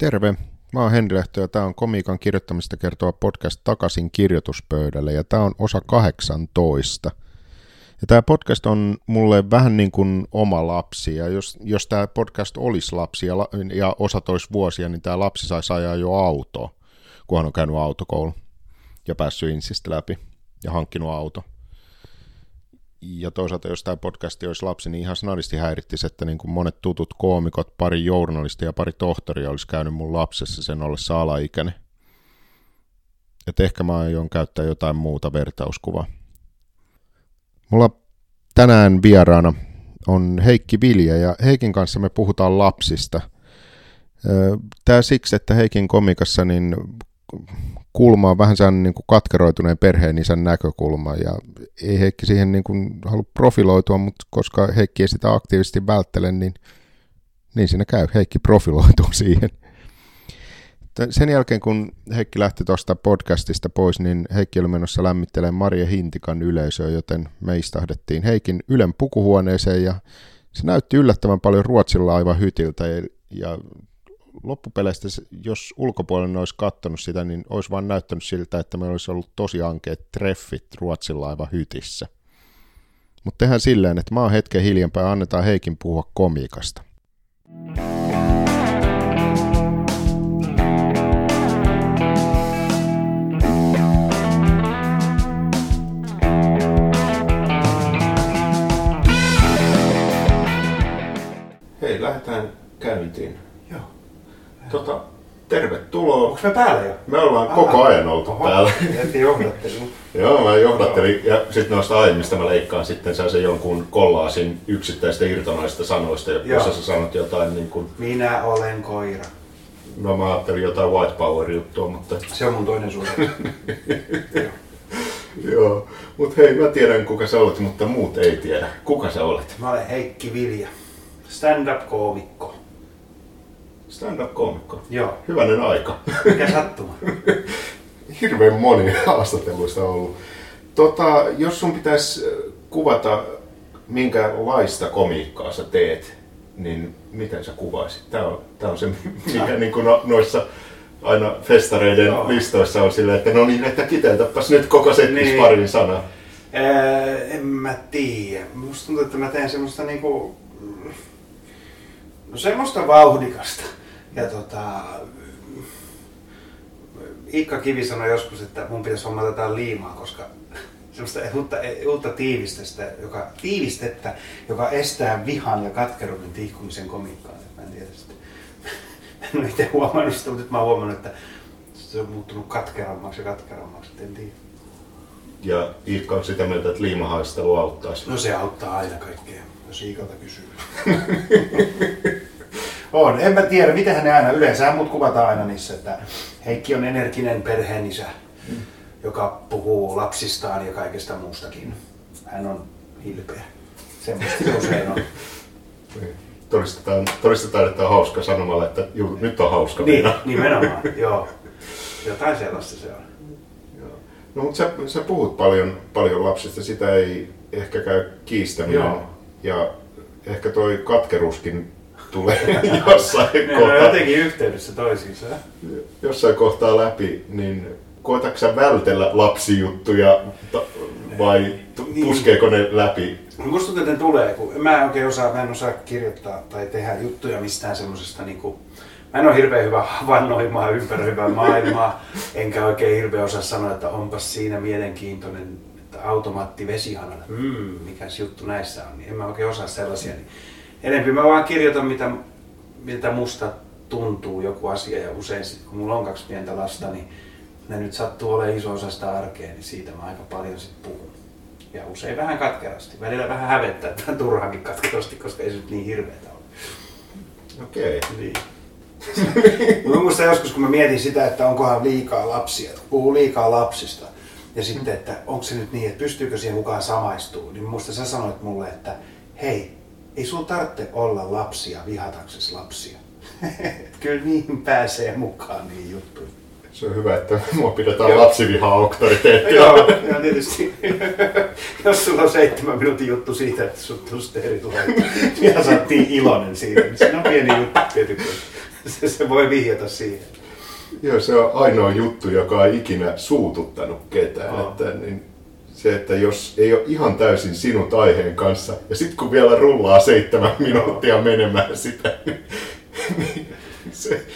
Terve, mä oon Henri Lehto ja tämä on komiikan kirjoittamista kertova podcast Takaisin kirjoituspöydälle ja tämä on osa 18. Ja tämä podcast on mulle vähän niin kuin oma lapsi ja jos, jos tämä podcast olisi lapsi ja, ja osa toisi vuosia, niin tämä lapsi saisi ajaa jo autoa, kun hän on käynyt autokoulu ja päässyt insistä läpi ja hankkinut auto ja toisaalta jos tämä podcasti olisi lapsi, niin ihan snadisti häirittisi, että niin kuin monet tutut koomikot, pari journalistia ja pari tohtoria olisi käynyt mun lapsessa sen ollessa alaikäinen. Että ehkä mä aion käyttää jotain muuta vertauskuvaa. Mulla tänään vieraana on Heikki Vilja ja Heikin kanssa me puhutaan lapsista. Tämä siksi, että Heikin komikassa niin kulma on vähän sellainen niin kuin katkeroituneen perheen isän näkökulma ja ei Heikki siihen niin kuin halua profiloitua, mutta koska Heikki ei sitä aktiivisesti välttele, niin, niin siinä käy. Heikki profiloituu siihen. Sen jälkeen, kun Heikki lähti tuosta podcastista pois, niin Heikki oli menossa lämmittelemään Maria Hintikan yleisöä, joten me istahdettiin Heikin Ylen pukuhuoneeseen ja se näytti yllättävän paljon Ruotsilla aivan hytiltä ja loppupeleistä, jos ulkopuolella olisi katsonut sitä, niin olisi vaan näyttänyt siltä, että meillä olisi ollut tosi ankeet treffit Ruotsin laiva hytissä. Mutta tehdään silleen, että oon hetken hiljempaa ja annetaan Heikin puhua komiikasta. Hei, lähdetään käyntiin. Tota, tervetuloa. Onko me päällä jo? Me ollaan Aha. koko ajan oltu Oho. päällä. johdattelun. Joo, mä johdattelin ja sitten noista aiemmista mä leikkaan sitten se jonkun kollaasin yksittäistä irtonaista sanoista, jossa sä sanot jotain niin kuin... Minä olen koira. No mä ajattelin jotain white power juttua, mutta... Se on mun toinen suhde. Joo, mutta hei, mä tiedän kuka sä olet, mutta muut ei tiedä. Kuka sä olet? Mä olen Heikki Vilja, stand-up-koomikko. Stand-up-koomikko. Joo. Hyvänen aika. Mikä sattuma? Hirveän moni haastatteluista ollut. Tota, jos sun pitäisi kuvata, minkälaista komiikkaa sä teet, niin miten sä kuvaisit? Tämä on, tää on se, mikä niin kuin no, noissa aina festareiden Joo. listoissa on silleen, että no niin, että kiteltäpäs nyt koko settis niin. parin sanaa. Ää, en mä tiedä. Musta tuntuu, että mä teen semmoista niinku... No semmoista vauhdikasta ja tota, Ikka Kivi sanoi joskus, että mun pitäisi hommata jotain liimaa, koska semmoista uutta, uutta tiivistettä, joka, tiivistettä, joka estää vihan ja katkeruuden tihkumisen komikkaan. Mä en tiedä sitä. Mä en itse huomannut sitä, mutta nyt mä oon huomannut, että se on muuttunut katkerammaksi ja katkerammaksi, en tiedä. Ja Iikka on sitä mieltä, että liimahaistelu auttaisi. No se auttaa aina kaikkea, jos Iikalta kysyy. On, en mä tiedä, miten ne aina, yleensä mut kuvataan aina niissä, että Heikki on energinen perheenisä, mm. joka puhuu lapsistaan ja kaikesta muustakin. Hän on hilpeä. Semmoista se usein on. Todistetaan, todistetaan, että on hauska sanomalla, että juu, nyt on hauska. Niin, meina. nimenomaan, joo. Jotain sellaista se on. Joo. No mutta sä, sä puhut paljon, paljon lapsista, sitä ei ehkä käy kiistämään. Joo. Ja ehkä toi katkeruskin tulee jossain ne kohtaa. Ne on jotenkin yhteydessä toisiinsa. Jossain kohtaa läpi, niin koetatko vältellä lapsijuttuja vai niin. puskeeko ne läpi? Musta tuntuu, että ne tulee, kun mä en oikein osaa, mä en osaa kirjoittaa tai tehdä juttuja mistään semmosesta niinku, Mä en ole hirveän hyvä vannoimaan ympäröivää maailmaa, enkä oikein hirveän osaa sanoa, että onpas siinä mielenkiintoinen automaatti vesihana, mm, mikäs juttu näissä on, niin en mä oikein osaa sellaisia. Niin enempi mä vaan kirjoitan, mitä, miltä musta tuntuu joku asia ja usein sit, kun mulla on kaksi pientä lasta, niin ne nyt sattuu olemaan iso osa sitä arkea, niin siitä mä aika paljon sit puhun. Ja usein vähän katkerasti. Välillä vähän hävettää tämän turhankin katkerasti, koska ei se nyt niin hirveetä ole. Okei. Okay. Niin. mä muistan joskus, kun mä mietin sitä, että onkohan liikaa lapsia, puhuu liikaa lapsista. Ja sitten, että onko se nyt niin, että pystyykö siihen mukaan samaistuu. Niin muista sä sanoit mulle, että hei, ei sun tarvitse olla lapsia vihatakses lapsia. Kyllä niin pääsee mukaan niin juttuihin. Se on hyvä, että mua pidetään lapsiviha-auktoriteettia. joo, joo, tietysti. Jos sulla on seitsemän minuutin juttu siitä, että sut tusteeri tulee, ja sä iloinen siitä, niin siinä on pieni juttu tietysti. se, se voi vihjata siihen. Joo, se on ainoa juttu, joka on ikinä suututtanut ketään. Aa. Että, niin, se, että jos ei ole ihan täysin sinut aiheen kanssa, ja sitten kun vielä rullaa seitsemän minuuttia menemään sitä, niin, niin se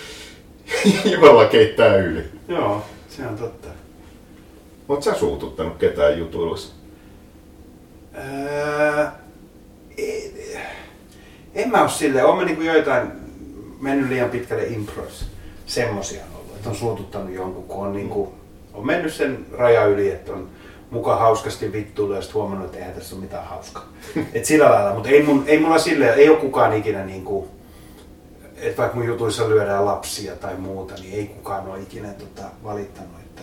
jolla keittää yli. Joo, se on totta. Oletko sä suututtanut ketään jutuillasi? Öö, ei- en mä oo silleen, oon mä niinku joitain mennyt liian pitkälle improissa. Semmosia on ollut, että on suututtanut jonkun, kun on, niinku, on mennyt sen raja yli, että on muka hauskasti vittuilla ja sitten huomannut, että eihän tässä ole mitään hauskaa. Et sillä lailla, mutta ei, mun, ei mulla silleen, ei ole kukaan ikinä niinku, että vaikka mun jutuissa lyödään lapsia tai muuta, niin ei kukaan ole ikinä tota, valittanut, että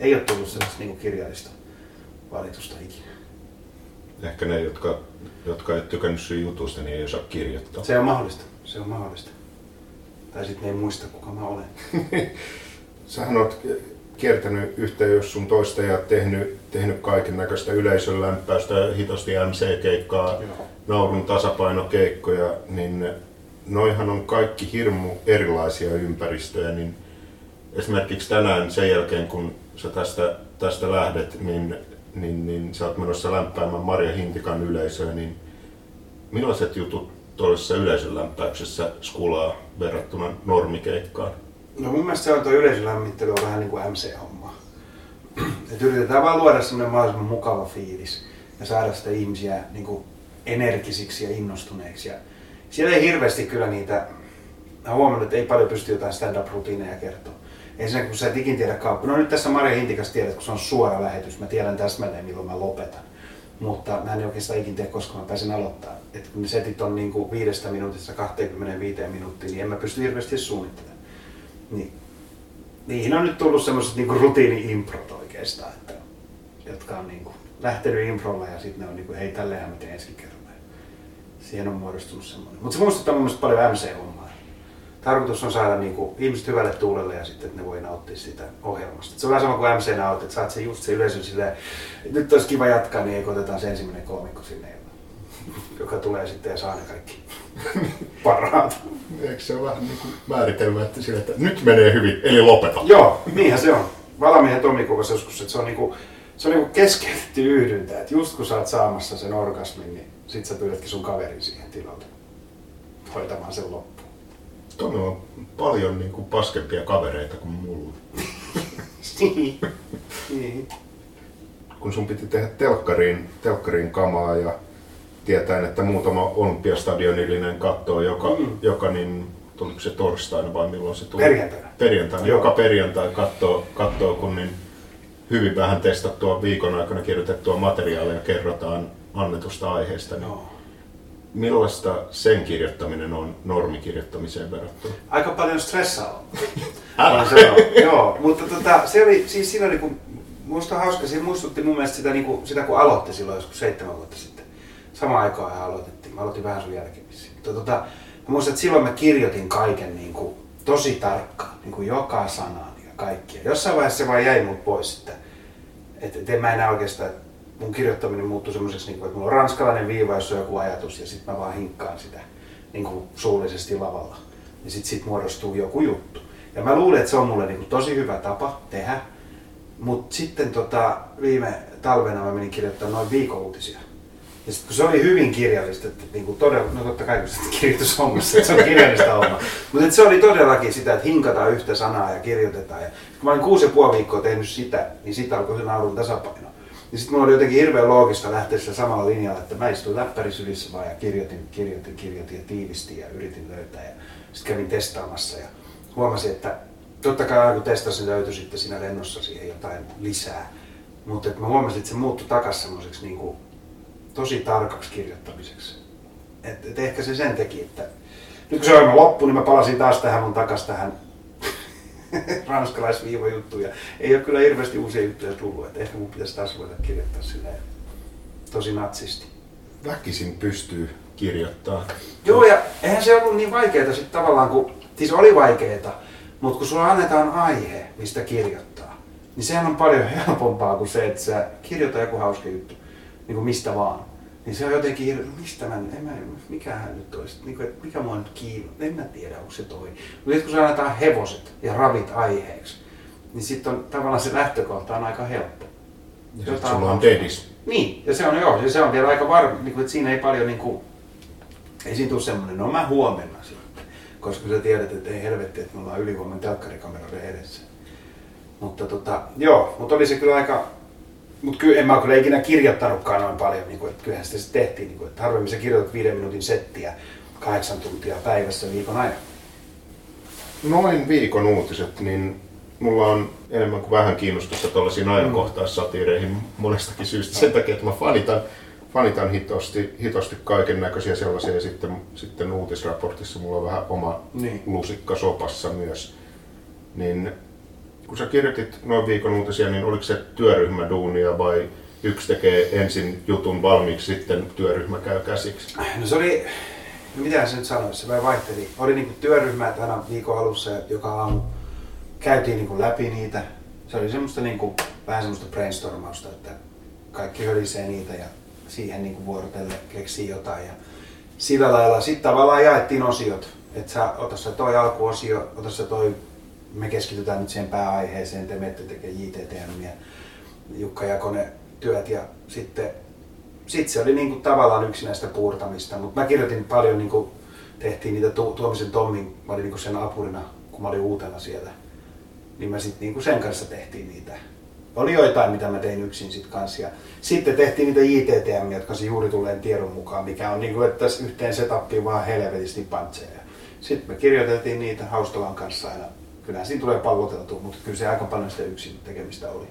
ei ole tullut sellaista niinku kirjallista valitusta ikinä. Ehkä ne, jotka, jotka ei tykännyt sun jutusta, niin ei osaa kirjoittaa. Se on mahdollista. Se on mahdollista. Tai sitten ne ei muista, kuka mä olen. Sähän oot kiertänyt yhtä jos sun toista ja tehnyt, tehnyt kaiken näköistä yleisön lämpäystä, hitosti MC-keikkaa, Joo. naurun tasapainokeikkoja, niin noihan on kaikki hirmu erilaisia ympäristöjä, niin esimerkiksi tänään sen jälkeen kun sä tästä, tästä lähdet, niin, niin, niin sä oot menossa lämpäämään Marja Hintikan yleisöä, niin millaiset jutut tuollaisessa yleisön lämpäyksessä skulaa verrattuna normikeikkaan? No mun mielestä se on tuo yleisölämmittely on vähän niin kuin MC-hommaa. Et yritetään vaan luoda semmoinen mahdollisimman mukava fiilis ja saada sitä ihmisiä niin kuin energisiksi ja innostuneiksi. Ja siellä ei hirveästi kyllä niitä, mä huomannut, että ei paljon pysty jotain stand-up-rutiineja kertoa. Ensinnäkin kun sä et ikin tiedä kauppa. No nyt tässä Marja Hintikas tiedät, kun se on suora lähetys. Mä tiedän täsmälleen milloin mä lopetan. Mutta mä en oikeastaan ikin tee, koska mä pääsen aloittaa. Et kun ne setit on niin kuin viidestä minuutista 25 minuuttia, niin en mä pysty hirveästi suunnittelemaan. Niin, niihin on nyt tullut semmoiset niinku rutiini-improt oikeastaan, että, jotka on niinku lähtenyt improlla ja sitten ne on niinku, hei tälleenhän mä teen ensi kerran. Siihen on muodostunut semmoinen. Mutta se muistuttaa mun mielestä paljon MC-hommaa. Tarkoitus on saada niinku ihmiset hyvälle tuulelle ja sitten että ne voi nauttia siitä ohjelmasta. Et se on vähän sama kuin MC naut, että saat se just se yleisön silleen, nyt olisi kiva jatkaa, niin ei otetaan se ensimmäinen koomikko sinne, joka tulee sitten ja saa ne kaikki parhaat. Eikö se ole vähän niin kuin määritelmä, että, sillä, että nyt menee hyvin, eli lopeta? Joo, niinhän se on. Valamiehen Tomi kuvasi joskus, että se on niinku, se on niinku keskeytetty yhdyntä. Että just kun sä oot saamassa sen orgasmin, niin sit sä pyydätkin sun kaverin siihen tilalle hoitamaan sen loppuun. Tomi on paljon niin kuin paskempia kavereita kuin mulla. niin. Kun sun piti tehdä telkkariin, telkkariin kamaa ja tietäen, että muutama olympiastadionillinen kattoo joka, Mm. joka niin, tuliko se torstaina vai milloin se tuli? Perjantaina. Perjantaina. Joo. Joka perjantai kattoo, kattoo kun niin hyvin vähän testattua viikon aikana kirjoitettua materiaalia kerrotaan annetusta aiheesta. Niin Joo. millaista sen kirjoittaminen on normikirjoittamiseen verrattuna? Aika paljon stressaavaa. Älä. On se on. Joo, mutta tota, se oli, siis siinä oli, kun, musta hauska, se muistutti mun mielestä sitä, niin kuin, sitä kun aloitti silloin joskus seitsemän vuotta sitten. Samaan aikaan aloitettiin, mä aloitin vähän sun jälkeen tota, mä muistan, että silloin mä kirjoitin kaiken niin kuin, tosi tarkkaan, niin kuin joka sanan ja kaikkia. Jossain vaiheessa se vaan jäi mut pois, että, että, että en mä enää oikeastaan, mun kirjoittaminen muuttui semmoiseksi, niin kuin, että mulla on ranskalainen viiva, jos on joku ajatus ja sitten mä vaan hinkkaan sitä niin kuin suullisesti lavalla. Ja sitten sit muodostuu joku juttu. Ja mä luulen, että se on mulle niin kuin, tosi hyvä tapa tehdä. Mutta sitten tota, viime talvena mä menin kirjoittamaan noin viikon uutisia. Ja sitten kun se oli hyvin kirjallista, että niinku todella, no totta kai kun sitten kirjoitushommassa, että se on kirjallista hommaa. Mutta se oli todellakin sitä, että hinkataan yhtä sanaa ja kirjoitetaan. Ja kun mä olin kuusi ja puoli viikkoa tehnyt sitä, niin siitä alkoi se naurun tasapaino. Ja sitten mulla oli jotenkin hirveän loogista lähteä sillä samalla linjalla, että mä istuin läppäri sylissä vaan ja kirjoitin, kirjoitin, kirjoitin ja tiivistin ja yritin löytää. Ja sitten kävin testaamassa ja huomasin, että totta kai kun testasin löytyi sitten siinä lennossa siihen jotain lisää. Mutta mä huomasin, että se muuttui takaisin semmoiseksi niin kuin tosi tarkaksi kirjoittamiseksi. Et, et ehkä se sen teki, että nyt kun se ohjelma loppui, niin mä palasin taas tähän mun takas tähän ranskalaisviivojuttuun. Ja ei ole kyllä hirveästi uusia juttuja tullut, että ehkä mun pitäisi taas ruveta kirjoittaa silleen tosi natsisti. Väkisin pystyy kirjoittaa. Joo, ja eihän se ollut niin vaikeaa sitten tavallaan, kun, siis oli vaikeaa, mutta kun sulla annetaan aihe, mistä kirjoittaa, niin sehän on paljon helpompaa kuin se, että sä kirjoita joku hauska juttu, niin kuin mistä vaan. Niin se on jotenkin, hirveä, mistä mä, en mä, mikähän nyt olisi, niin kuin, mikä mua nyt kiinnostaa, en mä tiedä, onko se toi. Mutta kun sä annetaan hevoset ja ravit aiheeksi, niin sitten on tavallaan se lähtökohta on aika helppo. Ja sitten sulla on dedis. Niin, ja se on joo, ja se on vielä aika varma, niin kuin, että siinä ei paljon niin kuin, ei siinä tule semmoinen, no mä huomenna sitten, koska sä tiedät, että ei helvetti, että me ollaan ylivoiman telkkarikameroiden edessä. Mutta tota, joo, mutta oli se kyllä aika, mutta kyllä en mä kyllä ikinä kirjoittanutkaan noin paljon, niin kuin, että kyllähän sitä sitten tehtiin, niin kuin, että harvemmin sä kirjoitat viiden minuutin settiä kahdeksan tuntia päivässä viikon ajan. Noin viikon uutiset, niin mulla on enemmän kuin vähän kiinnostusta tuollaisiin ajankohtaissatiireihin monestakin syystä. Sen takia, että mä fanitan, fanitan hitosti, hitosti kaiken näköisiä sellaisia ja sitten, sitten uutisraportissa mulla on vähän oma Niin. lusikka sopassa myös. Niin kun sä kirjoitit noin viikon uutisia, niin oliko se työryhmäduunia vai yksi tekee ensin jutun valmiiksi, sitten työryhmä käy käsiksi? No se oli, no mitä se nyt sanoisi, se vaihteli. Oli niinku työryhmät aina viikon alussa ja joka aamu käytiin niinku läpi niitä. Se oli semmoista niinku, vähän semmoista brainstormausta, että kaikki hölisee niitä ja siihen niinku vuorotelle keksii jotain. Ja sillä lailla sitten tavallaan jaettiin osiot. Että sä ota sä toi alkuosio, ota sä toi, me keskitytään nyt siihen pääaiheeseen, te menette tekemään JTTM Jukka Jakonen työt ja sitten sitten se oli niinku tavallaan yksinäistä puurtamista, mutta mä kirjoitin paljon, niinku, tehtiin niitä tu- Tuomisen Tommin, mä olin niinku sen apurina, kun mä olin uutena siellä. Niin mä sitten niinku sen kanssa tehtiin niitä. Oli joitain, mitä mä tein yksin sit kanssa. Ja sitten tehtiin niitä JTTM, jotka se juuri tulleen tiedon mukaan, mikä on niinku, että tässä yhteen setappiin vaan helvetisti pantseja. Sitten me kirjoiteltiin niitä Haustalan kanssa aina. Kyllähän siinä tulee palloteltu, mutta kyllä se aika paljon sitä yksin tekemistä oli.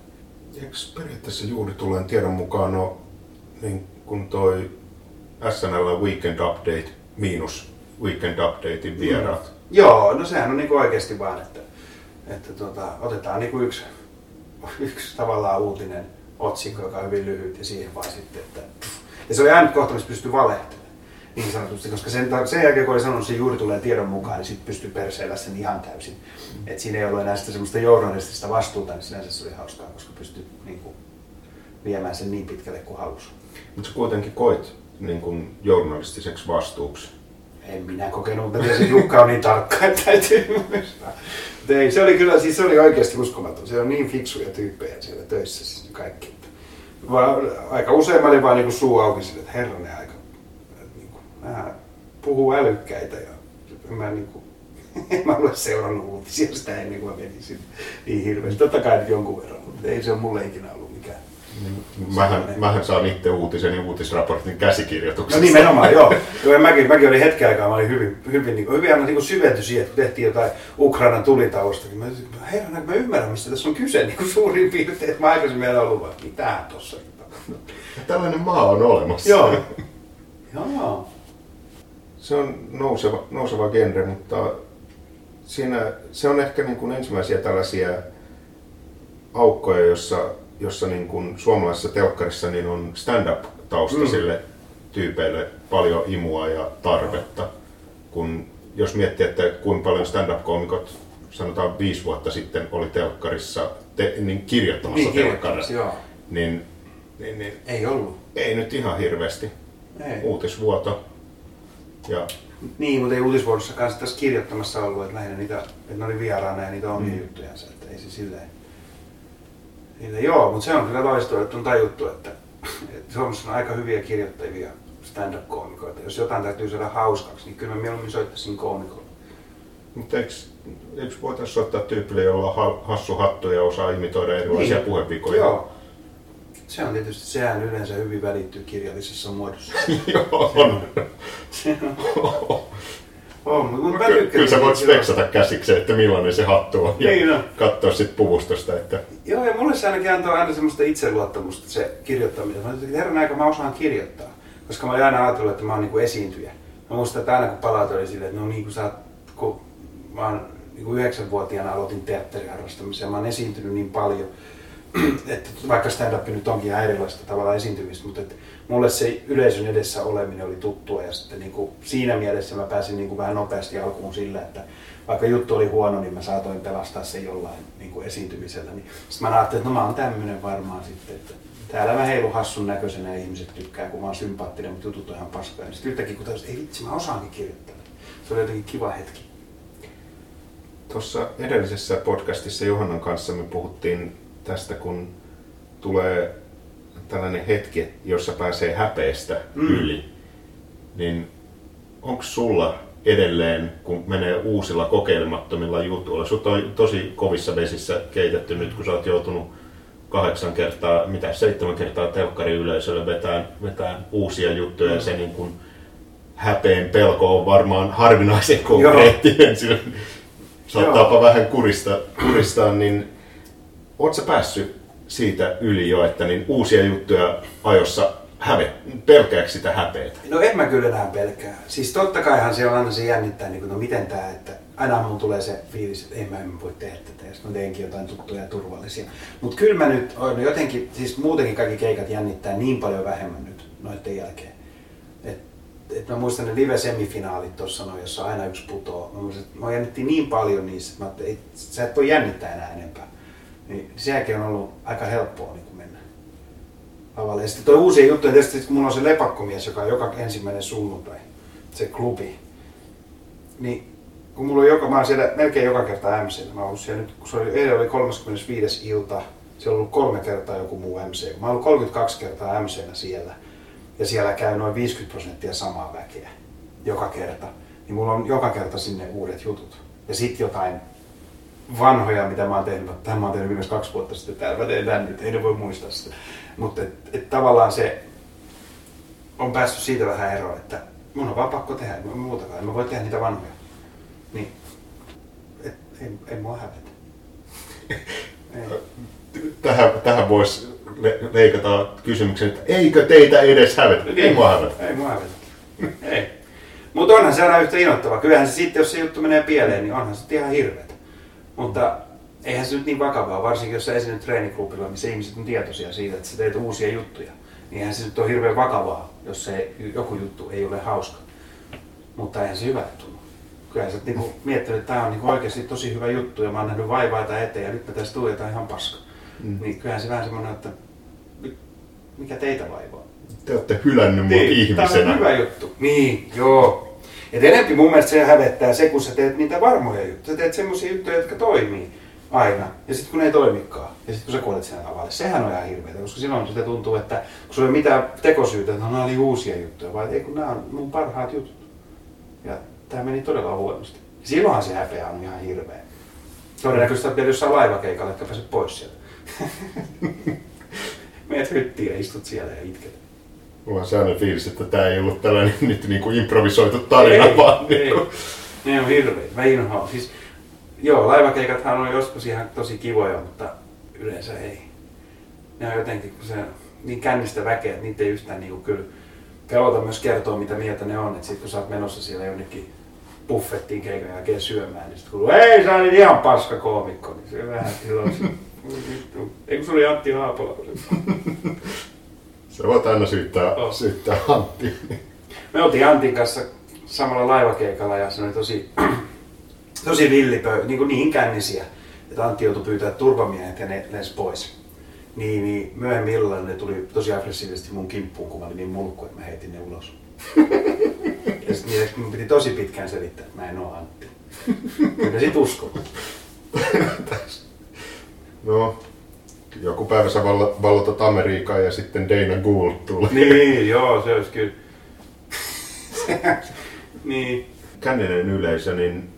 Eikö periaatteessa juuri tulleen tiedon mukaan ole niin kun toi SNL Weekend Update miinus Weekend Updatein vieraat? Joo, no sehän on niinku oikeasti vaan, että, että tota, otetaan niinku yksi, yksi tavallaan uutinen otsikko, joka on hyvin lyhyt ja siihen vaan sitten, että ja se oli ainut kohta, missä pystyi valehtelemaan. Niin sanotusti, koska sen, sen jälkeen kun oli sanonut sen juuri tulee tiedon mukaan, niin sitten pystyi perseellä sen ihan täysin. Mm. Et siinä ei ollut enää sitä semmoista journalistista vastuuta, niin sinänsä se oli hauskaa, koska pystyi niin kuin, viemään sen niin pitkälle kuin halusi. Mutta sä kuitenkin koit niin kun journalistiseksi vastuuksi. En minä kokenut, mutta että Jukka on niin tarkka, että täytyy muistaa. Ei, se oli kyllä, siis se oli oikeasti uskomaton. Se on niin fiksuja tyyppejä siellä töissä siis kaikki. Vaan, aika usein mä olin vaan niin suu auki sille, että herranen aika. Että niin nämä puhuu älykkäitä ja en mä niin kuin, en mä ole seurannut uutisia sitä ennen kuin mä menin sinne niin hirveästi. Totta kai nyt jonkun verran, mutta ei se ole mulle ikinä ollut mikään. Mähän, mähän saan itse uutisen ja uutisraportin käsikirjoituksesta. No nimenomaan, joo. joo mäkin, mäkin olin hetken aikaa, mä olin hyvin, hyvin, niin kuin, hyvin aina niin kuin syventyi siihen, että kun tehtiin jotain Ukrainan tulitaustakin. Mä olisin, herran, mä ymmärrän, mistä tässä on kyse niin kuin suurin piirtein. Että mä aikaisemmin en ollut vaan, mitä tossa nyt tapahtuu. Tällainen maa on olemassa. Joo. Joo. Se on nouseva, nouseva genre, mutta siinä, se on ehkä niin kuin ensimmäisiä tällaisia aukkoja, jossa, jossa niin kuin suomalaisessa telkkarissa niin on stand-up-taustaisille mm. tyypeille paljon imua ja tarvetta. Kun, jos miettii, että kuinka paljon stand-up-koomikot sanotaan viisi vuotta sitten oli telkkarissa te, niin kirjoittamassa Niin, joo. niin, niin, niin Ei ollut. ei nyt ihan hirveästi. Ei. Uutisvuoto ja Niin, mutta ei uutisvuodossa kanssa tässä kirjoittamassa ollut, että lähinnä niitä, että ne oli vieraana ja niitä omia mm. juttujansa, että ei se silleen. Niitä, joo, mutta se on kyllä loistavaa, että on tajuttu, että, että Suomessa on aika hyviä kirjoittavia stand-up-koomikoita. Jos jotain täytyy saada hauskaksi, niin kyllä mä mieluummin soittaisin koomikolle. Mutta eikö, eikö voitaisiin soittaa tyypille, jolla on ha- hassu hattu ja osaa imitoida erilaisia niin. puhevikoja? Joo. Se on tietysti, sehän yleensä hyvin välittyy kirjallisessa muodossa. Joo, on. Se on. on mutta mä Ky- Kyllä sä voit speksata käsiksi, että millainen se hattu on. Niin ja on. katsoa sitten puvustosta, että Joo, ja mulle se ainakin antoi aina semmoista itseluottamusta se kirjoittaminen. Mä että herran aika mä osaan kirjoittaa. Koska mä olin aina ajatellut, että mä oon niinku esiintyjä. Mä muistan, että aina kun palaut oli silleen, että no niin kuin sä oot, kun mä oon niin kuin yhdeksänvuotiaana aloitin teatteriharrastamisen ja mä oon esiintynyt niin paljon, että vaikka stand-up nyt onkin ihan erilaista tavalla esiintymistä, mutta että mulle se yleisön edessä oleminen oli tuttua ja sitten niin kuin siinä mielessä mä pääsin niin kuin vähän nopeasti alkuun sillä, että vaikka juttu oli huono, niin mä saatoin pelastaa sen jollain niin kuin esiintymisellä. Niin sitten mä ajattelin, että no mä oon tämmöinen varmaan sitten, että Täällä mä heilun hassun näköisenä ja ihmiset tykkää, kun mä oon sympaattinen, mutta jutut on ihan paskoja. Sitten yhtäkkiä kun tajusin, ei vitsi, mä osaankin kirjoittaa. Se oli jotenkin kiva hetki. Tuossa edellisessä podcastissa Johannan kanssa me puhuttiin tästä, kun tulee tällainen hetki, jossa pääsee häpeestä mm. yli. Niin onko sulla edelleen, kun menee uusilla kokeilemattomilla jutuilla, sut on tosi kovissa vesissä keitetty nyt, kun sä oot joutunut kahdeksan kertaa, mitä seitsemän kertaa telkkariyleisölle vetään, vetään uusia juttuja mm. ja se niin kun häpeen pelko on varmaan harvinaisen konkreettinen. Saattaapa vähän kurista, kuristaa, niin sä päässyt siitä yli jo, että niin uusia juttuja ajossa häve, pelkääkö sitä häpeätä? No en mä kyllä enää pelkää. Siis totta kaihan se on aina se jännittää, niin kuin, no miten tää, että aina mun tulee se fiilis, että en mä, en voi tehdä tätä, sitten mä teenkin jotain tuttuja ja turvallisia. Mutta kyllä mä nyt on jotenkin, siis muutenkin kaikki keikat jännittää niin paljon vähemmän nyt noiden jälkeen. Et mä muistan ne live-semifinaalit tuossa noin, jossa aina yksi putoo. Mä, muistan, että mä jännittiin niin paljon niissä, että mä että sä et voi jännittää enää enempää. Niin sekin on ollut aika helppoa niin kuin mennä lavalle. Ja sitten toi uusia juttuja, tietysti kun mulla on se lepakkomies, joka on joka ensimmäinen sunnuntai, se klubi. Niin kun mulla on joka, mä oon siellä melkein joka kerta MC. Mä oon siellä nyt, kun se oli, eilen oli 35. ilta, siellä on ollut kolme kertaa joku muu MC. Mä oon ollut 32 kertaa MC siellä. Ja siellä käy noin 50 prosenttia samaa väkeä joka kerta. Niin mulla on joka kerta sinne uudet jutut. Ja sitten jotain vanhoja, mitä mä oon tehnyt. Tämä mä oon tehnyt viimeis kaksi vuotta sitten täällä. Mä teen ei ne voi muistaa sitä. Mutta et, et tavallaan se on päässyt siitä vähän eroon, että mun on vaan pakko tehdä, mä muutakaan. En mä voi tehdä niitä vanhoja. Niin, et, ei, ei mua hävetä. tähän, tähän voisi leikata kysymyksen, että eikö teitä edes hävetä? Ei, ei mua hävetä. Ei mua hävetä. ei. Mutta onhan se aina yhtä innoittava. Kyllähän se sitten, jos se juttu menee pieleen, niin onhan se ihan hirveä. Mutta eihän se nyt niin vakavaa, varsinkin jos sä esiinnyt treeniklubilla, missä ihmiset on tietoisia siitä, että sä teet uusia juttuja. Niin eihän se nyt ole hirveän vakavaa, jos se joku juttu ei ole hauska. Mutta eihän se hyvä tunnu. Kyllä sä niinku miettinyt, että tämä on niinku oikeasti tosi hyvä juttu ja mä oon nähnyt vaivaa eteen ja nyt mä tästä tulee jotain ihan paska. Mm. Niin kyllähän se vähän semmoinen, että mikä teitä vaivaa. Te olette hylännyt mut ihmisenä. Tämä on hyvä juttu. Niin, joo. Et enempi mun mielestä se hävettää se, kun sä teet niitä varmoja juttuja. Sä teet semmoisia juttuja, jotka toimii aina. Ja sitten kun ne ei toimikaan, ja sitten kun sä kuolet sen avalle, sehän on ihan hirveetä, koska silloin sitä tuntuu, että kun sulla ei ole mitään tekosyytä, että no, nämä oli uusia juttuja, vaan ei kun nämä on mun parhaat jutut. Ja tämä meni todella huonosti. Silloinhan se häpeä on ihan hirveä. Todennäköisesti vielä jossain laivakeikalla, että pääset pois sieltä. Meet hyttiin ja istut siellä ja itket. Mulla on sellainen fiilis, että tämä ei ollut tällainen nyt niin kuin improvisoitu tarina, ei, vaan... Ei. Niin kuin... Ne on hirveet. Mä inhoan. Siis, joo, laivakeikathan on joskus ihan tosi kivoja, mutta yleensä ei. Ne on jotenkin, kun se niin kännistä väkeä, että niitä ei yhtään niin kuin kyllä pelota myös kertoa, mitä mieltä ne on. Että sit kun sä oot menossa siellä jonnekin buffettiin keikan jälkeen syömään, niin sitten kuuluu, ei sä olit ihan paska koomikko, niin se vähän silloin, ei kun se oli Antti Haapola. Se voit aina syyttää, oh. syyttää Antti. Me oltiin Antin kanssa samalla laivakeikalla ja se oli tosi, tosi villipö, niin, kuin niin kännisiä, että Antti joutui pyytää turvamiehet ja ne lens pois. Niin, niin myöhemmin illalla ne tuli tosi aggressiivisesti mun kimppuun, kun mä olin niin mulkku, että mä heitin ne ulos. ja sitten niille mun piti tosi pitkään selittää, että mä en oo Antti. Ja ne sit uskoi. no, joku päivä sä vallotat Amerikkaa ja sitten Dana Gould tulee. Niin, joo, se olisi kyllä. niin. Känninen yleisö, niin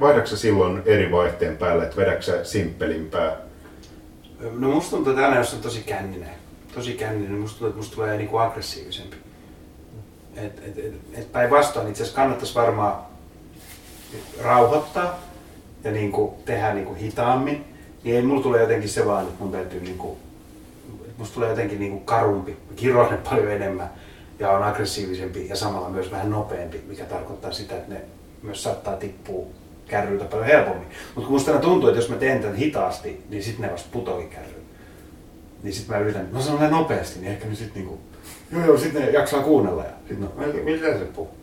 vaihdatko silloin eri vaihteen päälle, että vedätkö simppelimpää? No musta tuntuu, että aina jos on tosi känninen, tosi känninen, niin musta tuntuu, että musta tulee niinku aggressiivisempi. Et, et, et, et päinvastoin itse asiassa kannattaisi varmaan rauhoittaa ja niinku tehdä niinku hitaammin niin ei mulla tule jotenkin se vaan, että mun täytyy niinku, musta tulee jotenkin niinku karumpi, kiroinen paljon enemmän ja on aggressiivisempi ja samalla myös vähän nopeampi, mikä tarkoittaa sitä, että ne myös saattaa tippua kärryltä paljon helpommin. Mutta kun musta tuntuu, että jos mä teen tämän hitaasti, niin sitten ne vasta putoikin kärryyn. Niin sitten mä yritän, no sanon nopeasti, niin ehkä ne sitten niinku, joo joo, sitten ne jaksaa kuunnella ja sitten no, mitä se puhuu?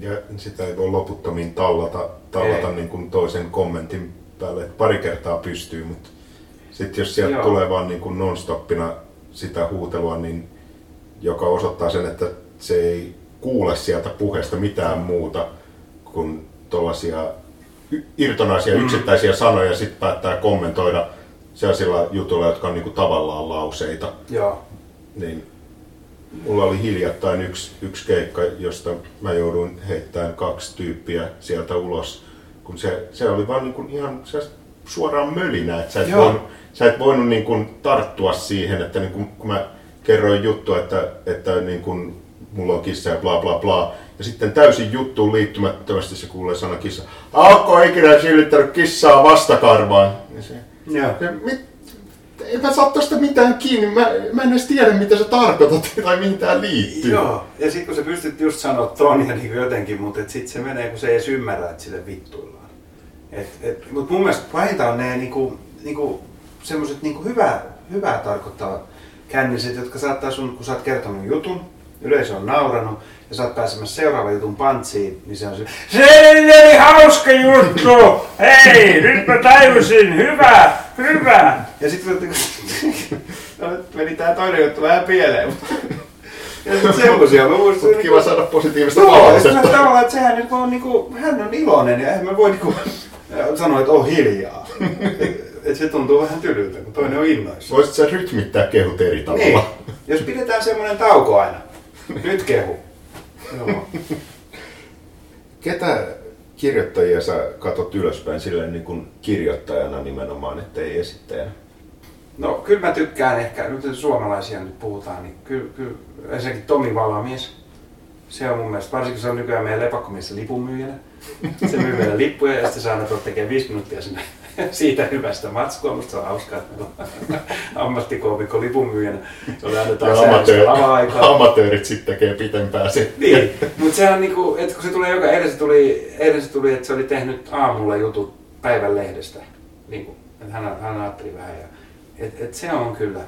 Ja sitä ei voi loputtomiin tallata, tallata niin kuin toisen kommentin päälle. Pari kertaa pystyy, mutta Sitten jos sieltä Joo. tulee vaan niin kuin non-stoppina sitä huutelua, niin joka osoittaa sen, että se ei kuule sieltä puheesta mitään muuta kuin tuollaisia irtonaisia Mm. yksittäisiä sanoja ja sitten päättää kommentoida sellaisilla jutuilla, jotka on niin kuin tavallaan lauseita. Joo. Niin mulla oli hiljattain yksi, yksi keikka, josta mä jouduin heittämään kaksi tyyppiä sieltä ulos, kun se, se oli vaan niin kuin ihan se suoraan mölinä, että sä et Joo. voinut, sä et voinut niin kuin tarttua siihen, että niin kuin, kun mä kerroin juttua, että, että niin kuin mulla on kissa ja bla bla bla, ja sitten täysin juttuun liittymättömästi se kuulee sana kissa. Onko ikinä sillittänyt kissaa vastakarvaan? Ja se, Joo. ja mit, en mä saa tosta mitään kiinni, mä, mä en edes tiedä mitä sä tarkoitat tai mihin tää liittyy. Joo, ja sitten kun sä pystyt just sanoa ton niin jotenkin, mutta et sit se menee, kun se ei edes ymmärrä, että sille vittuillaan. Et, et, mutta mun mielestä pahinta on ne niinku, niinku, semmoset niinku hyvää, hyvää tarkoittavat känniset, jotka saattaa sun, kun sä oot kertonut jutun, yleisö on nauranut, ja sä oot pääsemässä seuraavan jutun pantsiin, niin se on se, se oli hauska juttu! Hei, nyt mä tajusin, hyvä, hyvä! Ja sitten meni tää toinen juttu vähän pieleen. Ja sit semmosia, mä muistan... Kiva saada positiivista Joo, ja palautetta. sitten tavallaan, että sehän nyt vaan niinku, hän on iloinen ja eihän mä voi niinku sanoa, että on hiljaa. Et se tuntuu vähän tylyltä, kun toinen on innoissa. Voisit sä rytmittää kehut eri tavalla? Niin, jos pidetään semmoinen tauko aina. Nyt kehu. Joo. Ketä kirjoittajia sä katot ylöspäin silleen niin kuin kirjoittajana nimenomaan, ettei esittäjänä? No kyllä mä tykkään ehkä, nyt suomalaisia nyt puhutaan, niin kyllä, kyllä ensinnäkin Tomi Valamies. Se on mun mielestä, varsinkin se on nykyään meidän lepakkomiessa lipunmyyjänä. Se myy meille lippuja ja sitten saa aina tulla tekemään viisi minuuttia sinne siitä hyvästä matskua. Musta se on hauskaa, että on ammattikoomikko lipunmyyjänä, annetaan Ja säännöllistä amatööri, lava-aikaa. amatöörit sitten tekee pitempää se. Niin, mutta se on niinku, että kun se tulee joka, eilen se tuli, eilen se tuli, että se oli tehnyt aamulla jutut päivän lehdestä. Niinku, että hän, hän ajatteli vähän ja, et, et se on kyllä.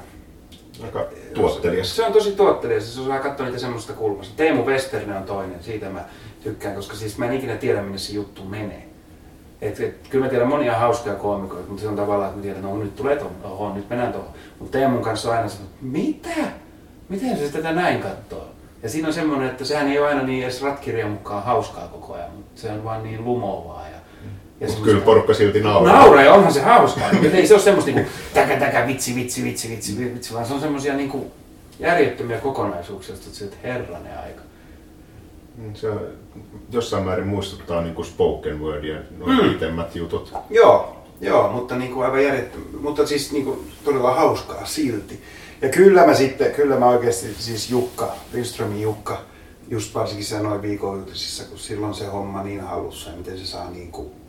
Aika tuottelias. Se on tosi tuottelias, se osaa katsoa niitä semmoista kulmasta. Teemu Westerinen on toinen, siitä mä tykkään, koska siis mä en ikinä tiedä, minne se juttu menee. Et, et, kyllä mä tiedän monia hauskoja koomikoita, mutta se on tavallaan, että mä tiedän, no nyt tulee tuohon, oho, nyt mennään tuohon. Mutta Teemun kanssa on aina se, että mitä? Miten se tätä näin katsoo? Ja siinä on semmoinen, että sehän ei ole aina niin edes ratkirjan mukaan hauskaa koko ajan, mutta se on vaan niin lumovaa. Ja Mutta kyllä porukka silti nauraa. Nauraa ja onhan se hauskaa. Mutta ei se ole semmoista niinku täkä täkä vitsi vitsi vitsi vitsi vitsi, vaan se on semmoisia niinku järjettömiä kokonaisuuksia, joista sä oot herranen aika. Mm, Se on- jossain määrin muistuttaa niin kuin spoken wordia, noin Mm. pitemmät jutut. Joo, joo, mutta niinku aivan järjettömän, mutta siis niinku todella hauskaa silti. Ja kyllä mä sitten, kyllä mä oikeasti siis Jukka, Lindströmin Jukka, just varsinkin noin viikon uutisissa, kun silloin se homma niin halussa ja miten se saa niinku, no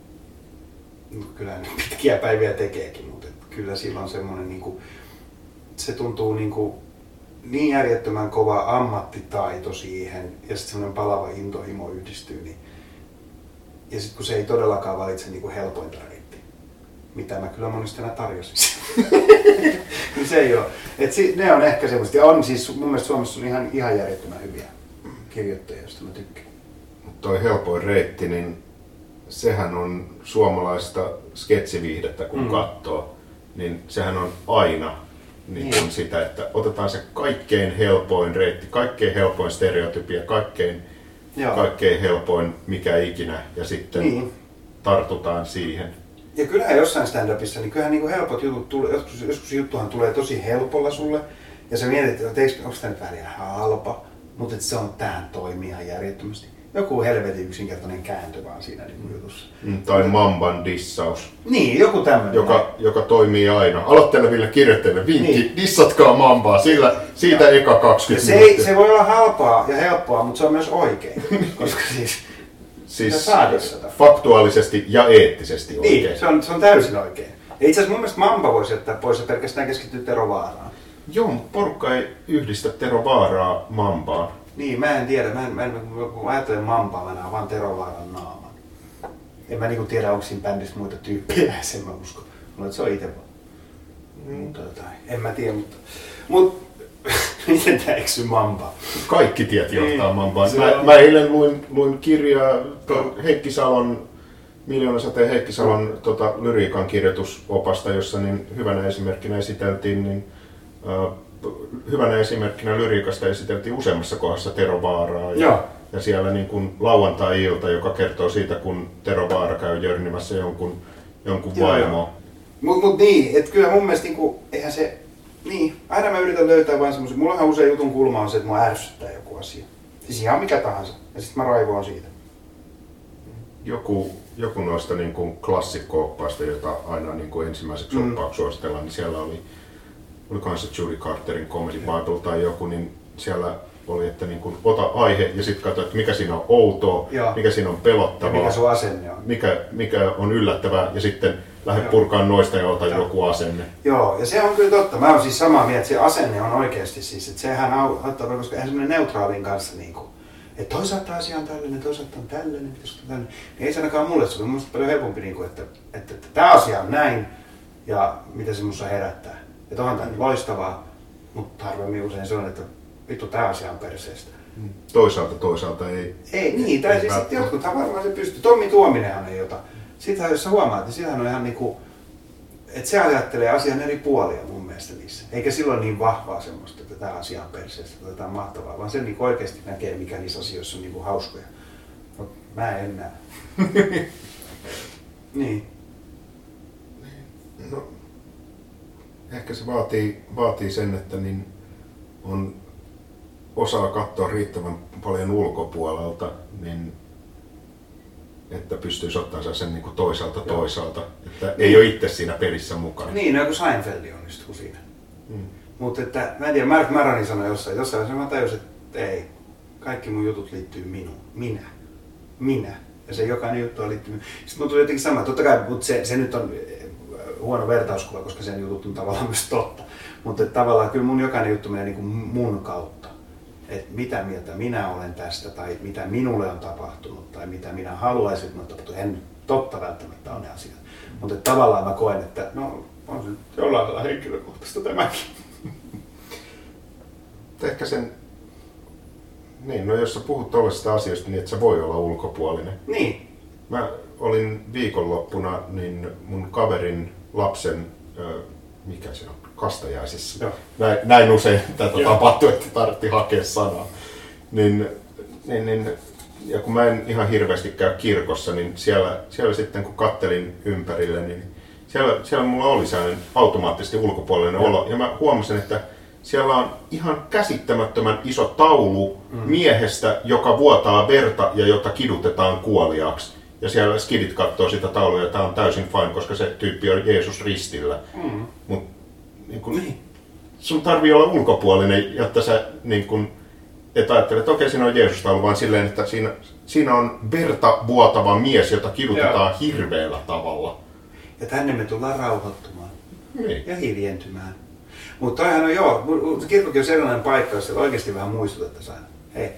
kyllä ne pitkiä päiviä tekeekin, mutta kyllä silloin semmoinen niinku, se tuntuu niinku niin järjettömän kova ammattitaito siihen ja sitten semmoinen palava intohimo yhdistyy, niin ja sitten kun se ei todellakaan valitse niinku helpointa reittiä, mitä mä kyllä monesti aina tarjosin. niin se ei ole. Et si, ne on ehkä semmoista. Ja on siis, mun mielestä Suomessa on ihan, ihan järjettömän hyviä kirjoittajia, joista mä tykkään. Mutta toi helpoin reitti, niin sehän on suomalaista sketsiviihdettä, kun Mm. katsoo, niin sehän on aina niin Niin. kuin sitä, että otetaan se kaikkein helpoin reitti, kaikkein helpoin stereotypia, kaikkein, Joo. kaikkein helpoin mikä ikinä, ja sitten Niin. tartutaan siihen. Ja kyllähän jossain stand-upissa, niin kyllähän niinku helpot jutut tulee, joskus, joskus juttuhan tulee tosi helpolla sulle. Ja sä mietit, että onko tämä nyt vähän halpa, mutta että se on, tähän toimii ihan järjettömästi. Joku helvetin yksinkertainen kääntö vaan siinä niin jutussa. Mm, Tai Mamban dissaus, Niin, joku tämmöinen. joka, joka toimii aina. Aloitteleville kirjoittajille vinkki, Niin. niin. dissatkaa Mambaa, sillä, siitä eka Ja 20 se, ei, se voi olla halpaa ja helppoa, mutta se on myös oikein. Koska siis, siis sitä saa dissata. faktuaalisesti ja eettisesti oikein. niin, se on, se on täysin oikein. Ja itse asiassa mun mielestä Mamba voisi jättää pois ja pelkästään keskittyä Tero Vaaraan. Joo, mutta porukka ei yhdistä Tero Vaaraa Mambaan. Niin, mä en tiedä. Mä en, mä en, kun ajattelen Mambaa, mä näen vaan Tero Vaaran naaman. En mä niinku tiedä, onko siinä bändissä muita tyyppejä, sen mä usko. Mulla se on itse vaan. Mutta jotain. En mä tiedä, mutta... Mut, miten tää eksy Mambaa? Kaikki tiet johtaa Niin, Mambaan. Mä, on- mä eilen luin, luin kirjaa tuon Heikki Salon Miljoona sateen Heikki Salon tota, lyriikan kirjoitusopasta, jossa niin hyvänä esimerkkinä esiteltiin, niin, äh, hyvänä esimerkkinä lyriikasta esiteltiin useammassa kohdassa Tero Vaaraa. Ja, Joo. ja siellä niin kuin lauantai-ilta, joka kertoo siitä, kun Tero Vaara käy jörnimässä jonkun, jonkun vaimoa. Mut, mut niin, että kyllä mun mielestä niinku, eihän se, niin, aina mä yritän löytää vain semmoisen, mullahan usein jutun kulma on se, että mua ärsyttää joku asia. Siis ihan mikä tahansa. Ja sitten mä raivoan siitä. joku, joku noista niin kuin klassikko-oppaista, jota aina niin kuin ensimmäiseksi Mm. mm. oppaaksi suositellaan, niin siellä oli, olikohan se Judy Carterin Comedy Bible tai joku, niin siellä oli, että niin kuin, ota aihe ja sitten katso, että mikä siinä on outoa, Joo. mikä siinä on Ja pelottavaa, mikä sun asenne on. mikä, mikä on yllättävää ja sitten lähde Joo. purkaan noista ja ota Joo. joku asenne. Joo, ja se on kyllä totta. Mä oon siis samaa mieltä, että se asenne on oikeasti siis, että sehän auttaa, koska eihän semmoinen neutraalin kanssa niin kuin, että toisaalta asia on tällainen, toisaalta on tällainen, pitäisikö tällainen, niin ei se ainakaan mulle sovi. Mun paljon helpompi, niin kuin, että, että, että, tämä asia on näin ja mitä se musta herättää. Että onhan tämä nyt loistavaa, mutta harvemmin usein se on, että vittu tämä asia on perseestä. Toisaalta toisaalta ei. Ei niin, tai siis sitten jotkuthan varmaan se pystyy. Tommi Tuominenhan ei ota. Sitähän jos sä huomaat, niin sitähän on ihan niinku, että se ajattelee asian eri puolia mun mielestä niissä. Eikä silloin niin vahvaa semmoista, että tämä asia on perseestä tai jotain mahtavaa, vaan se niinku oikeasti näkee, mikä niissä asioissa on niinku hauskoja. No, mä en näe. niin. No, ehkä se vaatii, vaatii sen, että niin on osaa katsoa riittävän paljon ulkopuolelta, niin että pystyisi ottaa sen niin kuin toisaalta Joo. toisaalta. Että ei ole itse siinä pelissä mukana. Niin, no kun Seinfeld onnistuu siinä. Mm. Mutta että, mä en tiedä, Mark Maroni sanoi jossain, jossain vaiheessa mä tajusin, että ei, kaikki mun jutut liittyy minuun, minä, minä. Ja se jokainen juttu on liittynyt. Sitten mun tuli jotenkin sama, totta kai, mutta se, se nyt on huono vertauskuva, koska sen jutut on tavallaan myös totta. Mutta tavallaan kyllä mun jokainen juttu menee niin kuin mun kautta. Että mitä mieltä minä olen tästä, tai mitä minulle on tapahtunut, tai mitä minä haluaisin, että on tapahtunut. En totta välttämättä ole ne asiat. Mutta tavallaan mä koen, että no, on se jollain lailla henkilökohtaista tämäkin. Ehkä sen, niin, no jos sä puhut tuollaisista asioista, niin et sä voi olla ulkopuolinen. Niin, Mä olin viikonloppuna niin mun kaverin lapsen, ö, mikä se on, kastajaisissa. Joo. Näin, näin usein tätä Joo. tapahtui, että tarvitsi hakea sanaa. Niin, niin, niin, ja kun mä en ihan hirveästi käy kirkossa, niin siellä, siellä sitten kun kattelin ympärille, niin siellä, siellä mulla oli sellainen automaattisesti ulkopuolinen Joo. olo. Ja mä huomasin, että siellä on ihan käsittämättömän iso taulu mm. miehestä, joka vuotaa verta ja jota kidutetaan kuoliaaksi. Ja siellä skidit katsoo sitä taulua ja tämä on täysin fine, koska se tyyppi on Jeesus ristillä. Mm. Mut, niin kun, Niin. sun tarvii olla ulkopuolinen, jotta sä niin kun, et ajattele, että okei, siinä on Jeesus-taulu, vaan silleen, että siinä, siinä on verta vuotava mies, jota kidutetaan Joo. hirveällä tavalla. Ja tänne me tullaan rauhoittumaan Niin. ja hiljentymään. Mutta toihan on joo, kirkkokin on sellainen paikka, jossa oikeasti vähän muistutettaisiin aina. Hei,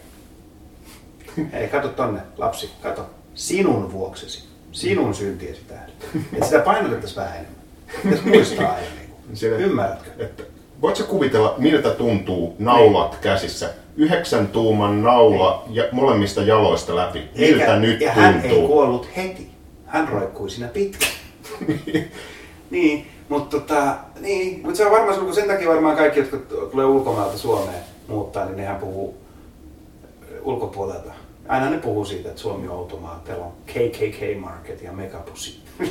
hei, kato tonne, lapsi, kato. Sinun vuoksesi, sinun syntiesi tähden. Että sitä painotettaisiin vähän enemmän. Pitäisi muistaa aina. Niin Siellä- Ymmärrätkö? Että, voitko kuvitella, miltä tuntuu naulat käsissä? Yhdeksän tuuman naula ja molemmista jaloista läpi. Miltä nyt ja hän ei tuntuu? kuollut heti. Hän roikkui siinä pitkään. niin, mutta tota, niin, mutta se on varmaan kun sen takia varmaan kaikki, jotka tulee ulkomailta Suomeen muuttaa, niin nehän puhuu ulkopuolelta. Aina ne puhuu siitä, että Suomi on automaa, teillä on KKK Market ja Megapussi.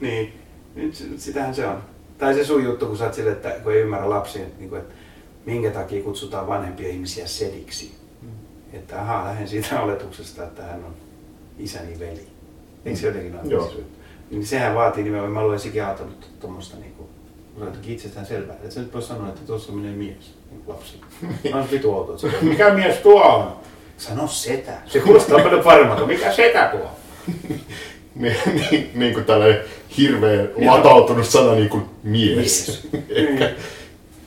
niin, nyt sitähän se on. Tai se sun juttu, kun sä oot sille, että kun ei ymmärrä lapsia, niin kuin, että minkä takia kutsutaan vanhempia ihmisiä sediksi. Että ahaa, lähden siitä oletuksesta, että hän on isäni veli. Eikö se jotenkin ole? Joo. Niin sehän vaatii nimenomaan, mä olen sekin ajatellut tuommoista niin se on jotenkin itsestään selvää. Että sä nyt voi sanoa, että tuossa menee mies, niin lapsi. On vitu outoa. että se- Mikä mies tuo on? Sano setä. Se kuulostaa paljon paremmalta. Mikä setä tuo? niin, niin, niin kuin tällainen hirveän Joo. latautunut sana niin kuin mies. Mies. ehkä,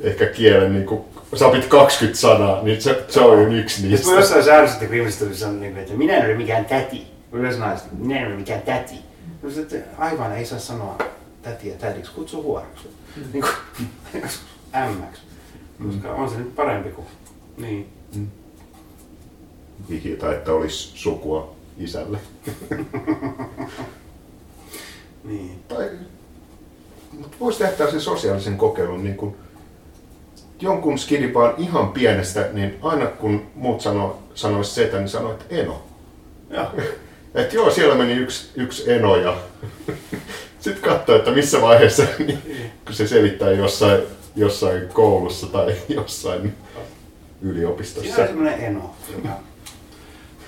ehkä kielen niin kuin, sä opit 20 sanaa, niin se, se on jo yksi niistä. mä jossain säädöstä kriminalistoissa sanon, niin, että minä en ole mikään täti. Yleensä naiset, minä en ole mikään täti. Että aivan ei saa sanoa tätiä tädiksi, kutsu huoraksi. Niin kuin, ämmäksi. Koska on se nyt parempi kuin, niin. Vihjata, että olisi sukua isälle. Niin. Tai, mutta voisi tehdä tällaisen sosiaalisen kokeilun, niin kuin jonkun skidipaan ihan pienestä, niin aina kun muut sano, sanoisi setä, niin sanoo, että eno. Joo. Että joo, siellä meni yksi, yksi eno ja sitten katsoo, että missä vaiheessa, niin, kun se selittää jossain, jossain koulussa tai jossain yliopistossa. Siinä on semmoinen eno, joka...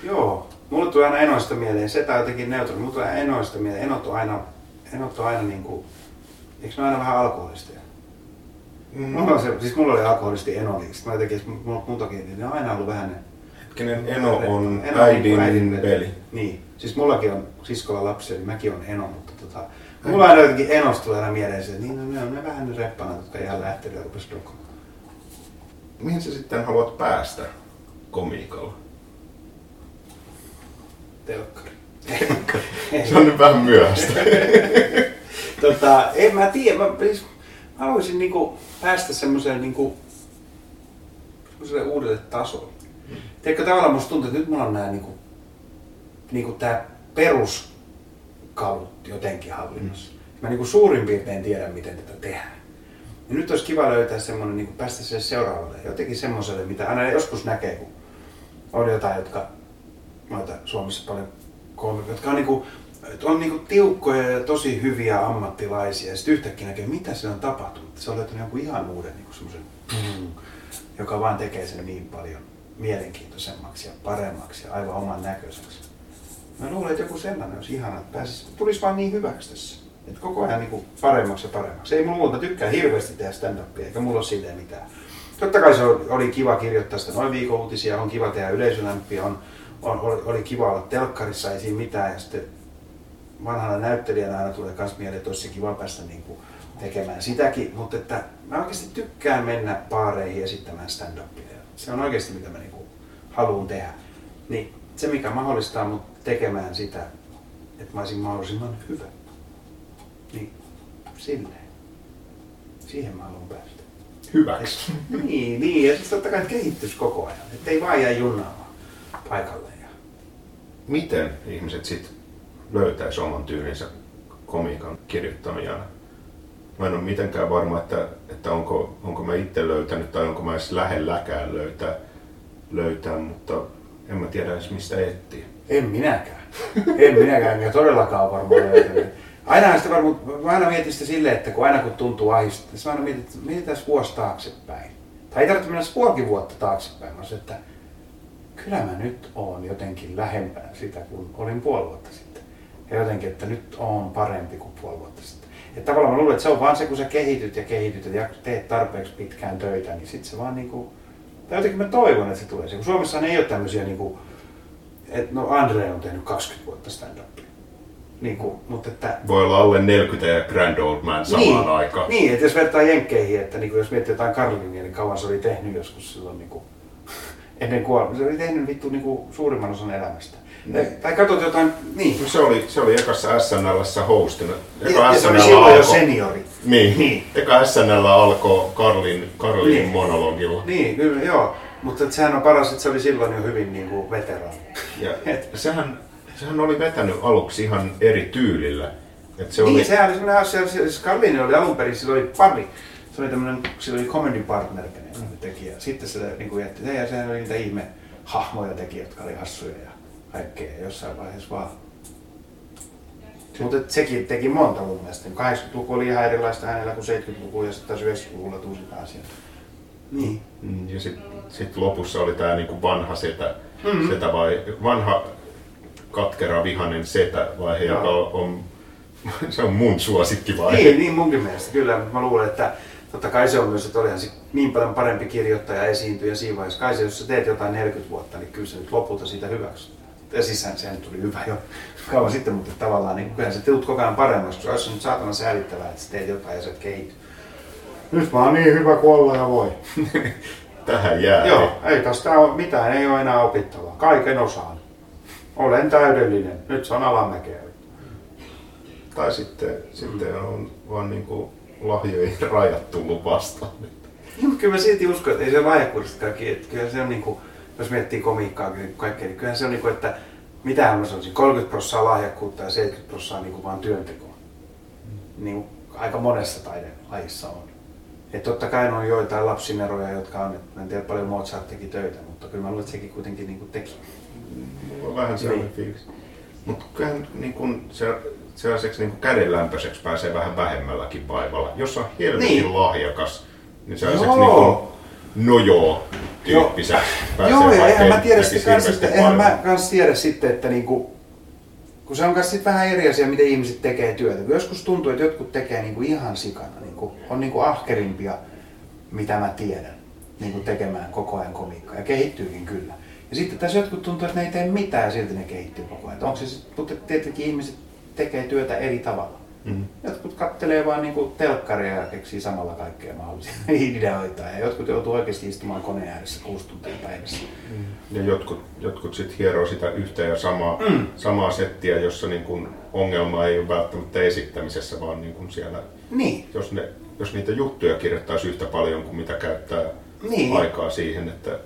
Joo. Mulle tulee aina enoista mieleen, setä on jotenkin neutraali, mulle tulee enoista mieleen. Enot on aina, enot on aina niinku... Eikö ne aina vähän alkoholisteja? Mm. Mulla, on se, siis mulla oli alkoholisti eno, niin sit mä jotenkin, mulla muutakin, niin ne on aina ollut vähän ne... Hetkinen, eno on Eno äidin, niinku äidin veli. Niin. Siis mullakin on siskolla lapsia, niin mäkin on eno, mutta tota... Mulla aina jotenkin enosta tulee aina mieleen se, että niin no, ne on ne vähän ne reppanat, jotka ihan lähtee ja rupes dokomaan. Mihin sä sitten haluat päästä komiikalla? Telkkari. Se on nyt vähän myöhäistä. tota, en mä tiedä, mä, siis, mä haluaisin niinku päästä semmoiselle niinku, uudelle tasolle. Mm. Tiedätkö, tavallaan musta tuntuu, että nyt mulla on nää niinku, niinku tää peruskalut jotenkin hallinnassa. Mm. Mä niinku suurin piirtein tiedän, miten tätä tehdään. Ja nyt olisi kiva löytää semmoinen, niinku päästä sille seuraavalle, jotenkin semmoiselle, mitä aina joskus näkee, kun on jotain, jotka noita Suomessa paljon koomikoita, jotka on, niinku, on niinku tiukkoja ja tosi hyviä ammattilaisia. Ja sitten yhtäkkiä näkee, mitä se on tapahtunut. Se on löytänyt jonkun ihan uuden niinku semmoisen, joka vaan tekee sen niin paljon mielenkiintoisemmaksi ja paremmaksi ja aivan oman näköiseksi. Mä luulen, että joku sellainen olisi ihana, että pääsisi, tulisi vaan niin hyväksi tässä. Että koko ajan niin paremmaksi ja paremmaksi. Ei mulla muuta tykkää hirveästi tehdä stand-upia, eikä mulla ole silleen mitään. Totta kai se oli kiva kirjoittaa sitä noin viikon uutisia, on kiva tehdä yleisölämpiä, on, on, oli, oli kiva olla telkkarissa, ei siinä mitään. Ja sitten vanhana näyttelijänä aina tulee myös mieleen, että olisi kiva päästä niin kuin tekemään sitäkin. Mutta että mä oikeasti tykkään mennä baareihin esittämään stand-upia. Se on oikeasti mitä mä niin kuin haluan tehdä. Niin se mikä mahdollistaa mut tekemään sitä, että mä olisin mahdollisimman hyvä. Niin silleen. Siihen mä haluan päästä. Hyväksi. Niin, niin, ja sitten totta kai kehittyisi koko ajan. Että ei vaan jää junnaamaan paikalleen. Ja... Miten ihmiset sitten löytäisi oman tyylinsä komiikan kirjoittamijana? Mä en ole mitenkään varma, että, että onko, onko mä itse löytänyt tai onko mä edes lähelläkään löytää, löytää, mutta en mä tiedä edes mistä etsiä. En minäkään. En minäkään, enkä todellakaan varmaan löytänyt. Aina sitä varmaan, mä aina mietin sitä silleen, että kun aina kun tuntuu ahdistaa, mä aina mietin, että mietitään vuosi taaksepäin. Tai ei tarvitse mennä puolikin vuotta taaksepäin, vaan se, että kyllä mä nyt oon jotenkin lähempänä sitä kuin olin puoli vuotta sitten. Ja jotenkin, että nyt on parempi kuin puoli vuotta sitten. Että tavallaan mä luulen, että se on vaan se, kun sä kehityt ja kehityt ja teet tarpeeksi pitkään töitä, niin sit se vaan niinku, tai jotenkin mä toivon, että se tulee. Kun Suomessa ei ole tämmöisiä niinku, että no Andre on tehnyt 20 vuotta stand-upia. Niin kuin, mutta että... Voi olla alle 40 ja Grand Old Man samaan niin, aikaan. Niin, että jos vertaa jenkkeihin, että niin kuin jos miettii jotain Karlinia, niin kauan se oli tehnyt joskus silloin niin kuin, ennen kuolemaa. Se oli tehnyt vittu niin kuin suurimman osan elämästä. Niin. Tai katsot jotain, niin. No se oli, se oli ekassa SNLssä hostina. Ja, ja se oli silloin jo seniori. Niin. Niin. Eka SNL alkoi Karlin, Karlin Niin. monologilla. Niin, kyllä, joo. Mutta sehän on paras, että se oli silloin jo hyvin niin kuin veteraani. Ja sehän, sehän oli vetänyt aluksi ihan eri tyylillä. Et se Niin, oli, sehän oli semmoinen asia, siis Karlini oli alun perin, sillä oli pari. Se oli tämmöinen, sillä oli comedy partner, kenen se teki. Ja sitten se niin kuin jätti ja sehän oli niitä ihme hahmoja teki, jotka oli hassuja ja kaikkea. Jossain vaiheessa vaan. Mutta sekin teki monta mun mielestä. 80-luku oli ihan erilaista hänellä kuin 70-luku ja sitten taas 90-luvulla tuli asiaa. Niin. Mm, ja sitten sit lopussa oli tämä niinku vanha setä, Mhm. setä vai, vanha katkera vihanen setä vaihe, Joo. joka on, se on mun suosikkivaihe. Niin, niin munkin mielestä kyllä. Mä luulen, että totta kai se on myös, että olihan se niin paljon parempi kirjoittaja esiintyjä siinä vaiheessa. Kai se, jos sä teet jotain 40 vuotta, niin kyllä se nyt lopulta siitä hyväksyt. Ja siis sehän, tuli hyvä jo kauan sitten, mutta tavallaan niin kyllähän sä tulet koko ajan paremmaksi, koska olisi se nyt saatana säälittävää, että sä teet jotain ja sä et kehity. Nyt mä oon niin hyvä kuin olla ja voi. Tähän jää. Joo, ei tästä ole mitään, ei ole enää opittavaa. Kaiken osaan. Olen täydellinen. Nyt se on alamäkeä. Tai sitten, sitten on vaan niinku lahjojen rajat tullut vastaan. Joo, kyllä mä silti uskon, että ei se lahjakkuudesta kaikki, että kyllä se on niinku, jos miettii komiikkaa ja kaikkea, niin kyllähän se on niinku, että mitähän mä sanoisin, 30 prosenttia lahjakkuutta ja 70 prosenttia niin vaan työntekoa. Niin kuin aika monessa taidelajissa on. Että totta kai on joitain lapsineroja, jotka on, en tiedä paljon Mozart teki töitä, mutta kyllä mä luulen, että sekin kuitenkin niin kuin teki. Mulla on vähän sellainen niin. fiilis. Mutta kyllähän niin kuin se, sellaiseksi niin kuin kädenlämpöiseksi pääsee vähän vähemmälläkin vaivalla. Jos on helvetin niin. lahjakas, niin sellaiseksi niin kuin nojoo tyyppiseksi pääsee Joo, ja eihän mä tiedä sitten kans, eihän mä kans tiedä sitten, että niinku, kun se on myös sit vähän eri asia, miten ihmiset tekee työtä. Joskus tuntuu, että jotkut tekee niinku ihan sikana, niinku, on niinku ahkerimpia, mitä mä tiedän, niinku tekemään koko ajan komiikkaa. Ja kehittyykin kyllä. Ja sitten tässä jotkut tuntuu, että ne ei tee mitään ja silti ne kehittyy koko ajan. Onko se mutta tietenkin ihmiset tekee työtä eri tavalla. Mm. Jotkut kattelee vain niin telkkaria ja keksii samalla kaikkea mahdollisia ideoita. Ja jotkut joutuu oikeasti istumaan koneen ääressä kuusi tuntia päivässä. Mm. Ja jotkut, jotkut sitten hieroo sitä yhtä ja samaa, mm. samaa settiä, jossa niin kun ongelma ei ole välttämättä esittämisessä, vaan niin kun siellä, niin. jos, ne, jos niitä juttuja kirjoittaisi yhtä paljon kuin mitä käyttää niin. aikaa siihen, että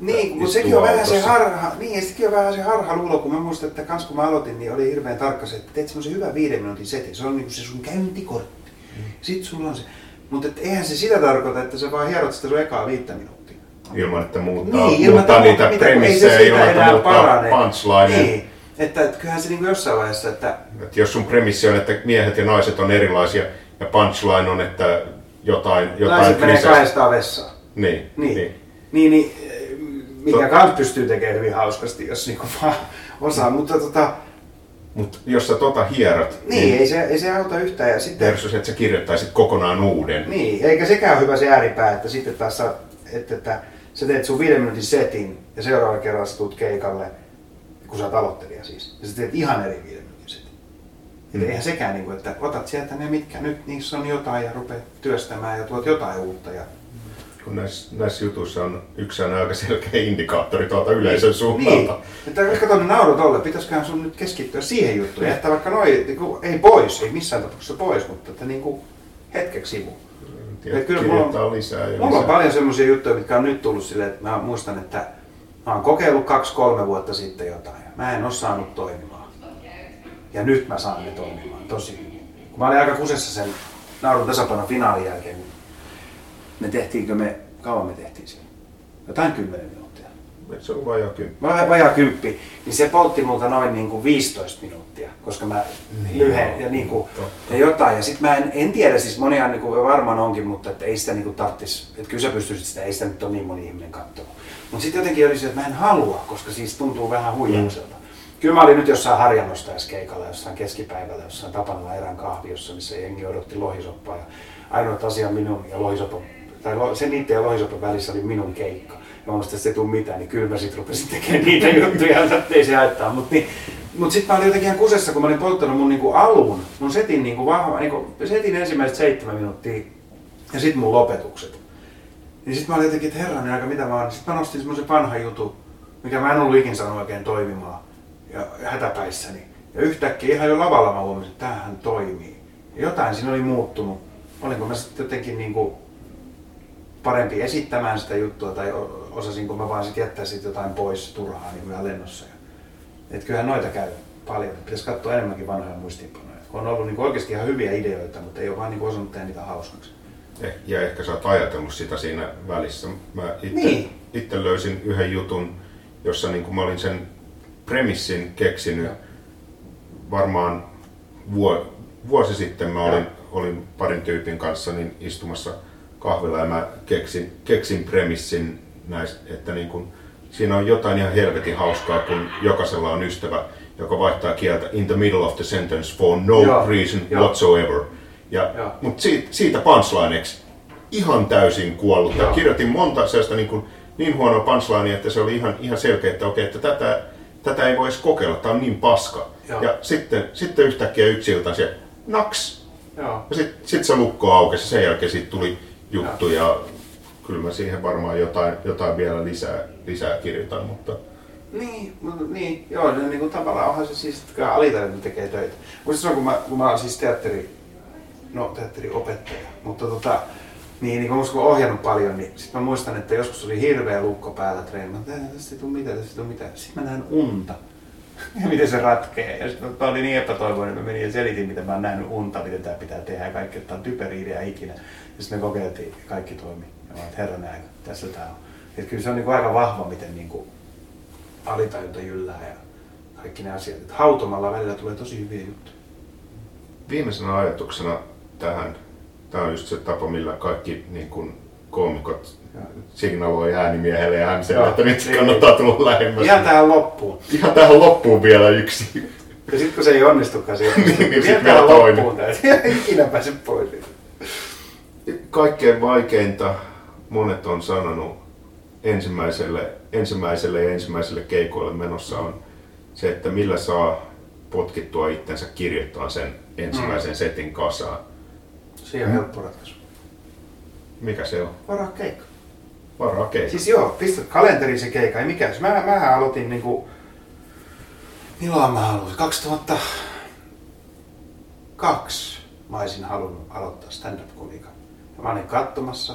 niin, mutta sekin on vähän se harha, niin, sekin on vähän se harha luulo, kun mä muistan, että kans kun mä aloitin, niin oli hirveän tarkka se, että teet semmoisen hyvän viiden minuutin setin. Se on niinku se sun käyntikortti. Mm. Sitten sulla on se. Mutta eihän se sitä tarkoita, että sä vaan hierot sitä sun ekaa viittä minuuttia. Ilman, että muuttaa, niin, ilman, muuttaa niitä premissejä, ilman, että muuttaa punchline. Niin. Että, että kyllähän se niinku jossain vaiheessa, että... että... jos sun premissi on, että miehet ja naiset on erilaisia ja punchline on, että jotain... jotain Naiset menee kahdestaan vessaan. Niin, niin. niin. niin, niin mikä to... kans pystyy tekemään hyvin hauskasti, jos niinku vaan osaa, mutta tota... Mutta jos sä tota hierot... Niin, niin ei, se, ei se auta yhtään. Ja sitten... Versus, että sä kirjoittaisit kokonaan uuden. Niin, eikä sekään ole hyvä se ääripää, että sitten taas sä, että, että sä teet sun viiden minuutin setin ja seuraava kerran sä tulet keikalle, kun sä oot aloittelija siis, ja sä teet ihan eri viiden minuutin setin. Mm. eihän sekään, niin kuin, että otat sieltä ne mitkä nyt, niissä on jotain ja rupeat työstämään ja tuot jotain uutta ja kun näissä, näissä jutuissa on yksi aika selkeä indikaattori tuolta yleisön suunnalta. Niin, että kato ne naurut tolle, pitäisiköhän sun nyt keskittyä siihen juttuun, jättää vaikka noin, niin kuin, ei pois, ei missään tapauksessa pois, mutta että niin kuin hetkeksi sivu. Tiedät, kyllä mulla on, lisää ja mulla lisää. on paljon semmoisia juttuja, mitkä on nyt tullut silleen, että mä muistan, että mä oon kokeillut kaksi-kolme vuotta sitten jotain. Mä en ole saanut toimimaan. Ja nyt mä saan ne toimimaan, tosi Kun mä olin aika kusessa sen naurun tasapainon finaalin jälkeen, me tehtiinkö me, kauan me tehtiin siinä? Jotain kymmenen minuuttia. Se on vajaa kymppi. Vajaa kymppi. Niin se poltti multa noin niin kuin 15 minuuttia, koska mä niin, lyhen ja, niin kuin, ja jotain. Ja sit mä en, en tiedä, siis monia niin kuin varmaan onkin, mutta että ei sitä niin kuin tarttis. Että kyllä sä pystyisit sitä, ei sitä nyt ole niin moni ihminen katsomaan. Mutta sitten jotenkin oli se, että mä en halua, koska siis tuntuu vähän huijaukselta. Mm. Kyllä mä olin nyt jossain harjannostajaskeikalla, jossain keskipäivällä, jossain Tapanilla erään kahviossa, missä jengi odotti lohisoppaa. Ja ainoa asia minun ja lohisopan tai sen niiden ja lohisopan välissä oli minun keikka. Ja mä että se ei tule mitään, niin kyllä mä sitten rupesin tekemään niitä juttuja, että ei se haittaa. Mutta niin, mut sitten mä olin jotenkin ihan kusessa, kun mä olin polttanut mun niinku alun, mun setin niinku vahva, niinku, setin ensimmäiset seitsemän minuuttia ja sitten mun lopetukset. Niin sitten mä olin jotenkin, että herranen aika mitä vaan. Sitten mä nostin semmoisen vanhan jutun, mikä mä en ollut ikin saanut oikein toimimaan ja hätäpäissäni. Ja yhtäkkiä ihan jo lavalla mä huomasin, että tämähän toimii. Ja jotain siinä oli muuttunut. Olinko mä sitten jotenkin niinku parempi esittämään sitä juttua tai osasinko mä vaan sit jättää sit jotain pois turhaa niin kuin lennossa. Et kyllähän noita käy paljon. Pitäisi katsoa enemmänkin vanhoja muistiinpanoja. On ollut niin oikeasti ihan hyviä ideoita, mutta ei ole vaan niin osannut tehdä niitä hauskaksi. Eh, ja ehkä sä oot ajatellut sitä siinä välissä. Mä itse, niin. itse löysin yhden jutun, jossa niin kuin mä olin sen premissin keksinyt ja. varmaan vuosi sitten mä olin, olin parin tyypin kanssa niin istumassa kahvilla ja mä keksin, keksin premissin näistä, että niin kun, siinä on jotain ihan helvetin hauskaa, kun jokaisella on ystävä, joka vaihtaa kieltä in the middle of the sentence for no Joo. reason Joo. whatsoever. Ja, mutta siitä, siitä punchlineeksi ihan täysin kuollut. Ja kirjoitin monta sellaista niin, kuin, niin huonoa punchlinea, että se oli ihan, ihan selkeä, että okei, että tätä, tätä ei voisi kokeilla, tämä on niin paska. Joo. Ja sitten, sitten yhtäkkiä yksi ilta se naks. Joo. Ja sitten sit se lukko aukesi ja sen jälkeen siitä tuli juttu ja kyllä mä siihen varmaan jotain, jotain vielä lisää, lisää kirjoitan, mutta... Niin, niin, joo, niin, niin kuin tavallaan onhan se siis, että alitaidon tekee töitä. Muistan silloin, kun mä, kun mä olen siis teatteri, no teatteriopettaja, mutta tota, niin, niin kun mä ohjannut paljon, niin sit mä muistan, että joskus oli hirveä lukko päällä treenillä. Tästä ei tule mitään, tästä ei tule mitään. Sitten mä näen unta. Ja miten se ratkee. Ja sitten mä olin niin epätoivoinen, että mä menin ja selitin, mitä mä oon nähnyt unta, miten tämä pitää tehdä ja kaikki, että on typeri idea ikinä. Ja sitten me kokeiltiin ja kaikki toimi. Ja mä olin, näin, tässä tämä on. Et kyllä se on niin kuin aika vahva, miten niin kuin alitajunta jyllää ja kaikki ne asiat. Et hautomalla välillä tulee tosi hyviä juttuja. Viimeisenä ajatuksena tähän, tämä on just se tapa, millä kaikki niin kuin koomikot signaloi äänimiehelle ja MClle, että nyt niin, kannattaa tulla lähemmäs. Ihan tähän loppuun. Ihan tähän loppuun vielä yksi. Ja sitten kun se ei onnistukaan, se niin, niin sitten vielä toinen. Loppuun, ikinä pääse pois. Kaikkein vaikeinta monet on sanonut ensimmäiselle, ensimmäiselle ja ensimmäiselle keikoille menossa on se, että millä saa potkittua itsensä kirjoittaa sen ensimmäisen mm. setin kasaan. Se on helppo ratkaisu. Mikä se on? Varaa keikka. Varaa keikka. Siis joo, pistä kalenteriin se keikka, ei mikään. Mä, mähän aloitin niinku, milloin mä halusin? 2002 mä olisin halunnut aloittaa stand-up-komiikan. Ja mä olin katsomassa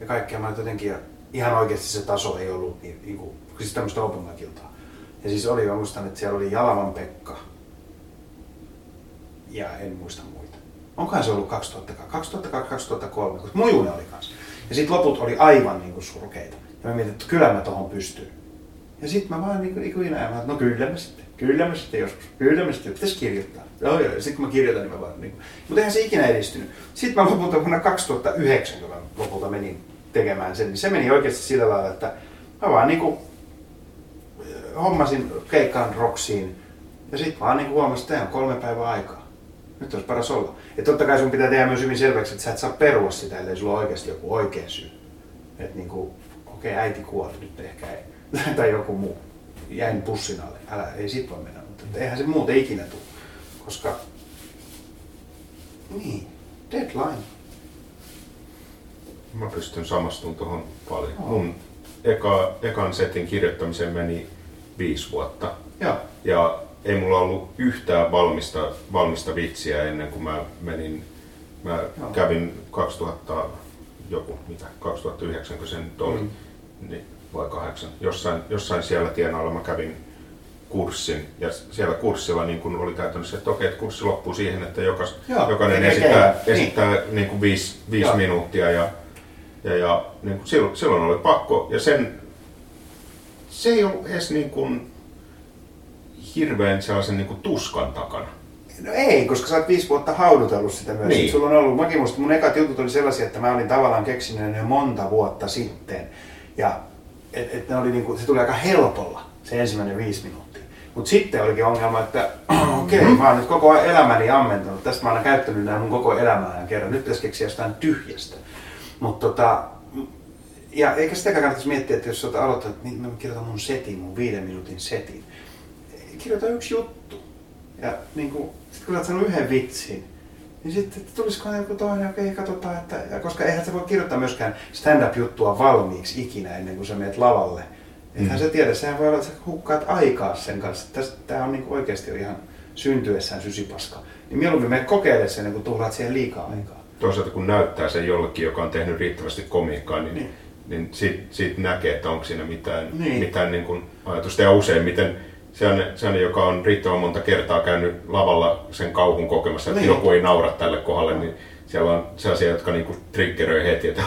ja kaikkea mä olin jotenkin, ihan oikeasti se taso ei ollut niin, niin kuin, siis tämmöistä open Ja siis oli, mä muistan, että siellä oli Jalavan Pekka ja en muista muita. Onkohan se ollut 2002, 2003, koska Mujunen oli kanssa. Ja sitten loput oli aivan niin kuin surkeita. Ja mä mietin, että kyllä mä tohon pystyn. Ja sitten mä vaan niin kuin ikuina mä no kyllä mä sitten, kyllä mä sitten joskus, kyllä mä sitten, pitäisi kirjoittaa. Joo, joo, ja sitten kun mä kirjoitan, niin mä vaan niin kuin. Mutta eihän se ikinä edistynyt. Sitten mä lopulta vuonna 2009, kun mä lopulta menin tekemään sen, niin se meni oikeasti sillä lailla, että mä vaan niin kuin hommasin keikkaan Roksiin ja sitten vaan niin huomasin, että on kolme päivää aikaa. Nyt olisi paras olla. Ja totta kai sun pitää tehdä myös hyvin selväksi, että sä et saa perua sitä, ellei sulla ole oikeasti joku oikea syy. Että niin kuin, okei, okay, äiti kuoli, nyt ehkä ei. tai joku muu. Jäin pussin alle. Älä, ei sit voi mennä. Mutta eihän se muuten ikinä tule. Koska, niin, deadline. Mä pystyn samastumaan tuohon paljon. Oh. Mun eka, ekan setin kirjoittamiseen meni viisi vuotta. Ja, ja ei mulla ollut yhtään valmista, valmista vitsiä ennen kuin mä menin, mä Joo. kävin 2000, joku, mitä, 2009 kun se nyt oli, mm. niin, vai kahdeksan, jossain, jossain siellä tienoilla mä kävin kurssin ja siellä kurssilla niin kun oli käytännössä, että okei, että kurssi loppuu siihen, että jokas, Joo, jokainen esittää, niin. esittää niin kuin viisi, viisi minuuttia ja, ja, ja niin kuin silloin, silloin oli pakko ja sen, se ei ollut edes niin kuin, hirveän sellaisen niin kuin tuskan takana. No ei, koska sä oot viisi vuotta haudutellut sitä myös. Niin. Sulla on ollut, mäkin musta, mun ekat jutut oli sellaisia, että mä olin tavallaan keksinyt ne jo monta vuotta sitten. Ja et, et ne oli niinku, se tuli aika helpolla, se ensimmäinen viisi minuuttia. Mutta sitten olikin ongelma, että okei, okay, mm-hmm. mä oon nyt koko elämäni ammentanut. Tästä mä oon käyttänyt nämä mun koko elämää kerran. Nyt pitäisi keksiä jostain tyhjästä. Mutta tota, ja eikä sitäkään kannattaisi miettiä, että jos sä aloittanut, niin mä kirjoitan mun setin, mun viiden minuutin setin kirjoita yksi juttu. Ja niin kuin, sit kun olet sanonut yhden vitsin, niin sitten että tulisiko joku toinen, okei, okay, katsotaan, että, ja koska eihän sä voi kirjoittaa myöskään stand-up-juttua valmiiksi ikinä ennen kuin sä menet lavalle. Eihän mm. sä tiedä, sehän voi olla, että sä hukkaat aikaa sen kanssa. Tämä on niin kuin oikeasti ihan syntyessään sysipaska. Niin mieluummin mene kokeile sen, kun tuhlaat siihen liikaa aikaa. Toisaalta kun näyttää sen jollekin, joka on tehnyt riittävästi komiikkaa, niin, niin. niin siitä, siitä näkee, että onko siinä mitään, niin. mitään niin kuin ajatusta. Ja useimmiten sellainen, joka on riittävän monta kertaa käynyt lavalla sen kauhun kokemassa, että niin. joku ei naura tälle kohdalle, niin siellä on sellaisia, jotka niinku triggeröi heti, että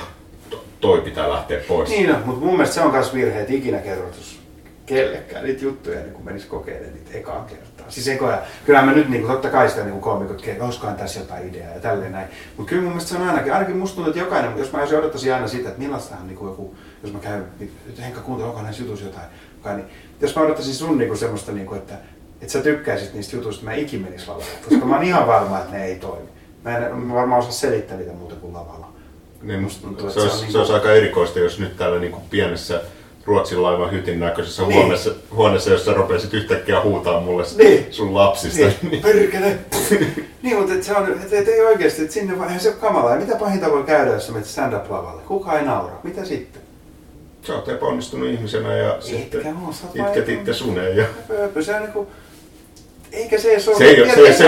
toi pitää lähteä pois. Niin no, mutta mun mielestä se on myös virhe, että ikinä kerrotus kellekään niitä juttuja, niin kun menis kokeilemaan niitä ekaan kertaa. Siis ekoja, kyllä mä nyt niin kuin, totta kai sitä niin koomikot, että olisikohan tässä jotain ideaa ja tälleen näin. Mutta kyllä mun mielestä se on ainakin, ainakin musta tuntuu, että jokainen, jos mä odottaisin aina sitä, että millaistahan niin joku, jos mä käyn, niin Henkka kuuntelee, onko näissä jutuissa jotain, niin jos mä odottaisin sun niinku semmoista, niinku, että, että sä tykkäisit niistä jutuista, mä ikin menis lavalle. Koska mä oon ihan varma, että ne ei toimi. Mä en mä varmaan osaa selittää niitä muuta kuin lavalla. Niin, tuntuu, se, olisi, se, on, se olisi aika erikoista, jos nyt täällä niinku pienessä Ruotsin laivan hytin näköisessä niin. huoneessa, huoneessa, jossa rupesit yhtäkkiä huutaa mulle niin. sun lapsista. Niin, perkele! niin, mutta et se on, et, et ei oikeasti, että sinne vaan, se ole kamalaa. Ja mitä pahinta voi käydä, jos menet stand-up-lavalle? Kuka ei naura? Mitä sitten? Sä oot epäonnistunut ihmisenä ja Etkä sitten itket itse suneen. Ja... se on niinku, eikä se, se, se, ei, se, se, se,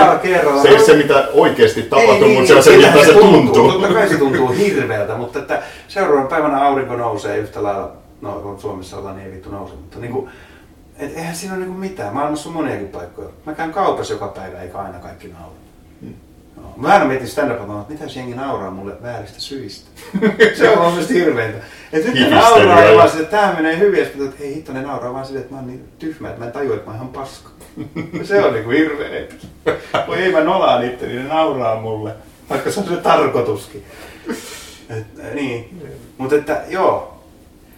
se ei se, mitä oikeasti tapahtuu, niin, mutta se on se, mitä se, se tuntuu. tuntuu. Totta kai se tuntuu hirveältä, mutta että seuraavan päivänä aurinko nousee yhtä lailla, no Suomessa ollaan niin ei vittu nouse, mutta niin kuin, Et eihän siinä ole niinku mitään. Maailmassa on moniakin paikkoja. Mä käyn kaupassa joka päivä, eikä aina kaikki naura. Mä aina mietin stand up että mitä jengi nauraa mulle vääristä syistä. se on mun hirveintä. Että nyt ne nauraa vaan että tää menee hyvin. Ja sitten että hei hitto, ne nauraa vaan sille, että mä oon niin tyhmä, että mä en tajua, että mä oon ihan paska. se on niinku hirveä Voi ei mä nolaan itse, niin ne nauraa mulle. Vaikka se on se tarkoituskin. Et, niin. Mutta että joo,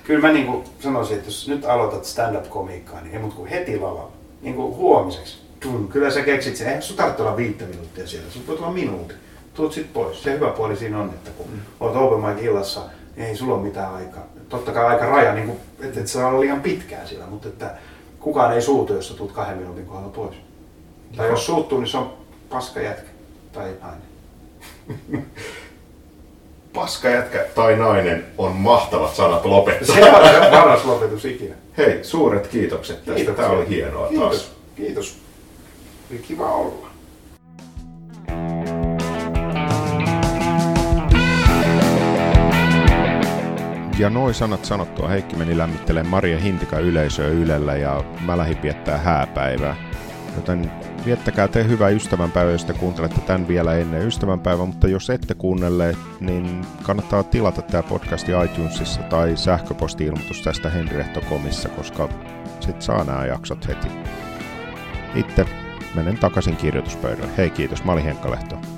kyllä mä niinku sanoisin, että jos nyt aloitat stand-up-komiikkaa, niin ei mut kuin heti lavalla. Niinku huomiseksi. Tun, kyllä sä keksit sen. Eihän sun tarvitse olla viittä minuuttia siellä. Sun voi tulla minuutti. Tuut sit pois. Se hyvä puoli siinä on, että kun mm. oot open mic illassa, niin ei sulla ole mitään aikaa. Totta kai aika raja, niin kuin, että et saa olla liian pitkään siellä, mutta että kukaan ei suutu, jos sä tuut kahden minuutin kohdalla pois. Tai jos suuttuu, niin se on paska jätkä tai nainen. paska jätkä tai nainen on mahtavat sanat lopettaa. Se on paras lopetus ikinä. Hei, suuret kiitokset tästä. Kiitos. Tämä oli hienoa Kiitos. taas. Kiitos. Oli kiva olla. Ja noin sanat sanottua Heikki meni lämmittelemään Maria Hintika yleisöä Ylellä ja mä lähdin viettää hääpäivää. Joten viettäkää te hyvää ystävänpäivää, jos te kuuntelette tämän vielä ennen ystävänpäivää, mutta jos ette kuunnelle, niin kannattaa tilata tämä podcasti iTunesissa tai sähköposti-ilmoitus tästä henrihto.comissa, koska sit saa nämä jaksot heti. Itse menen takaisin kirjoituspöydälle. Hei kiitos, mä olin Henkka Lehto.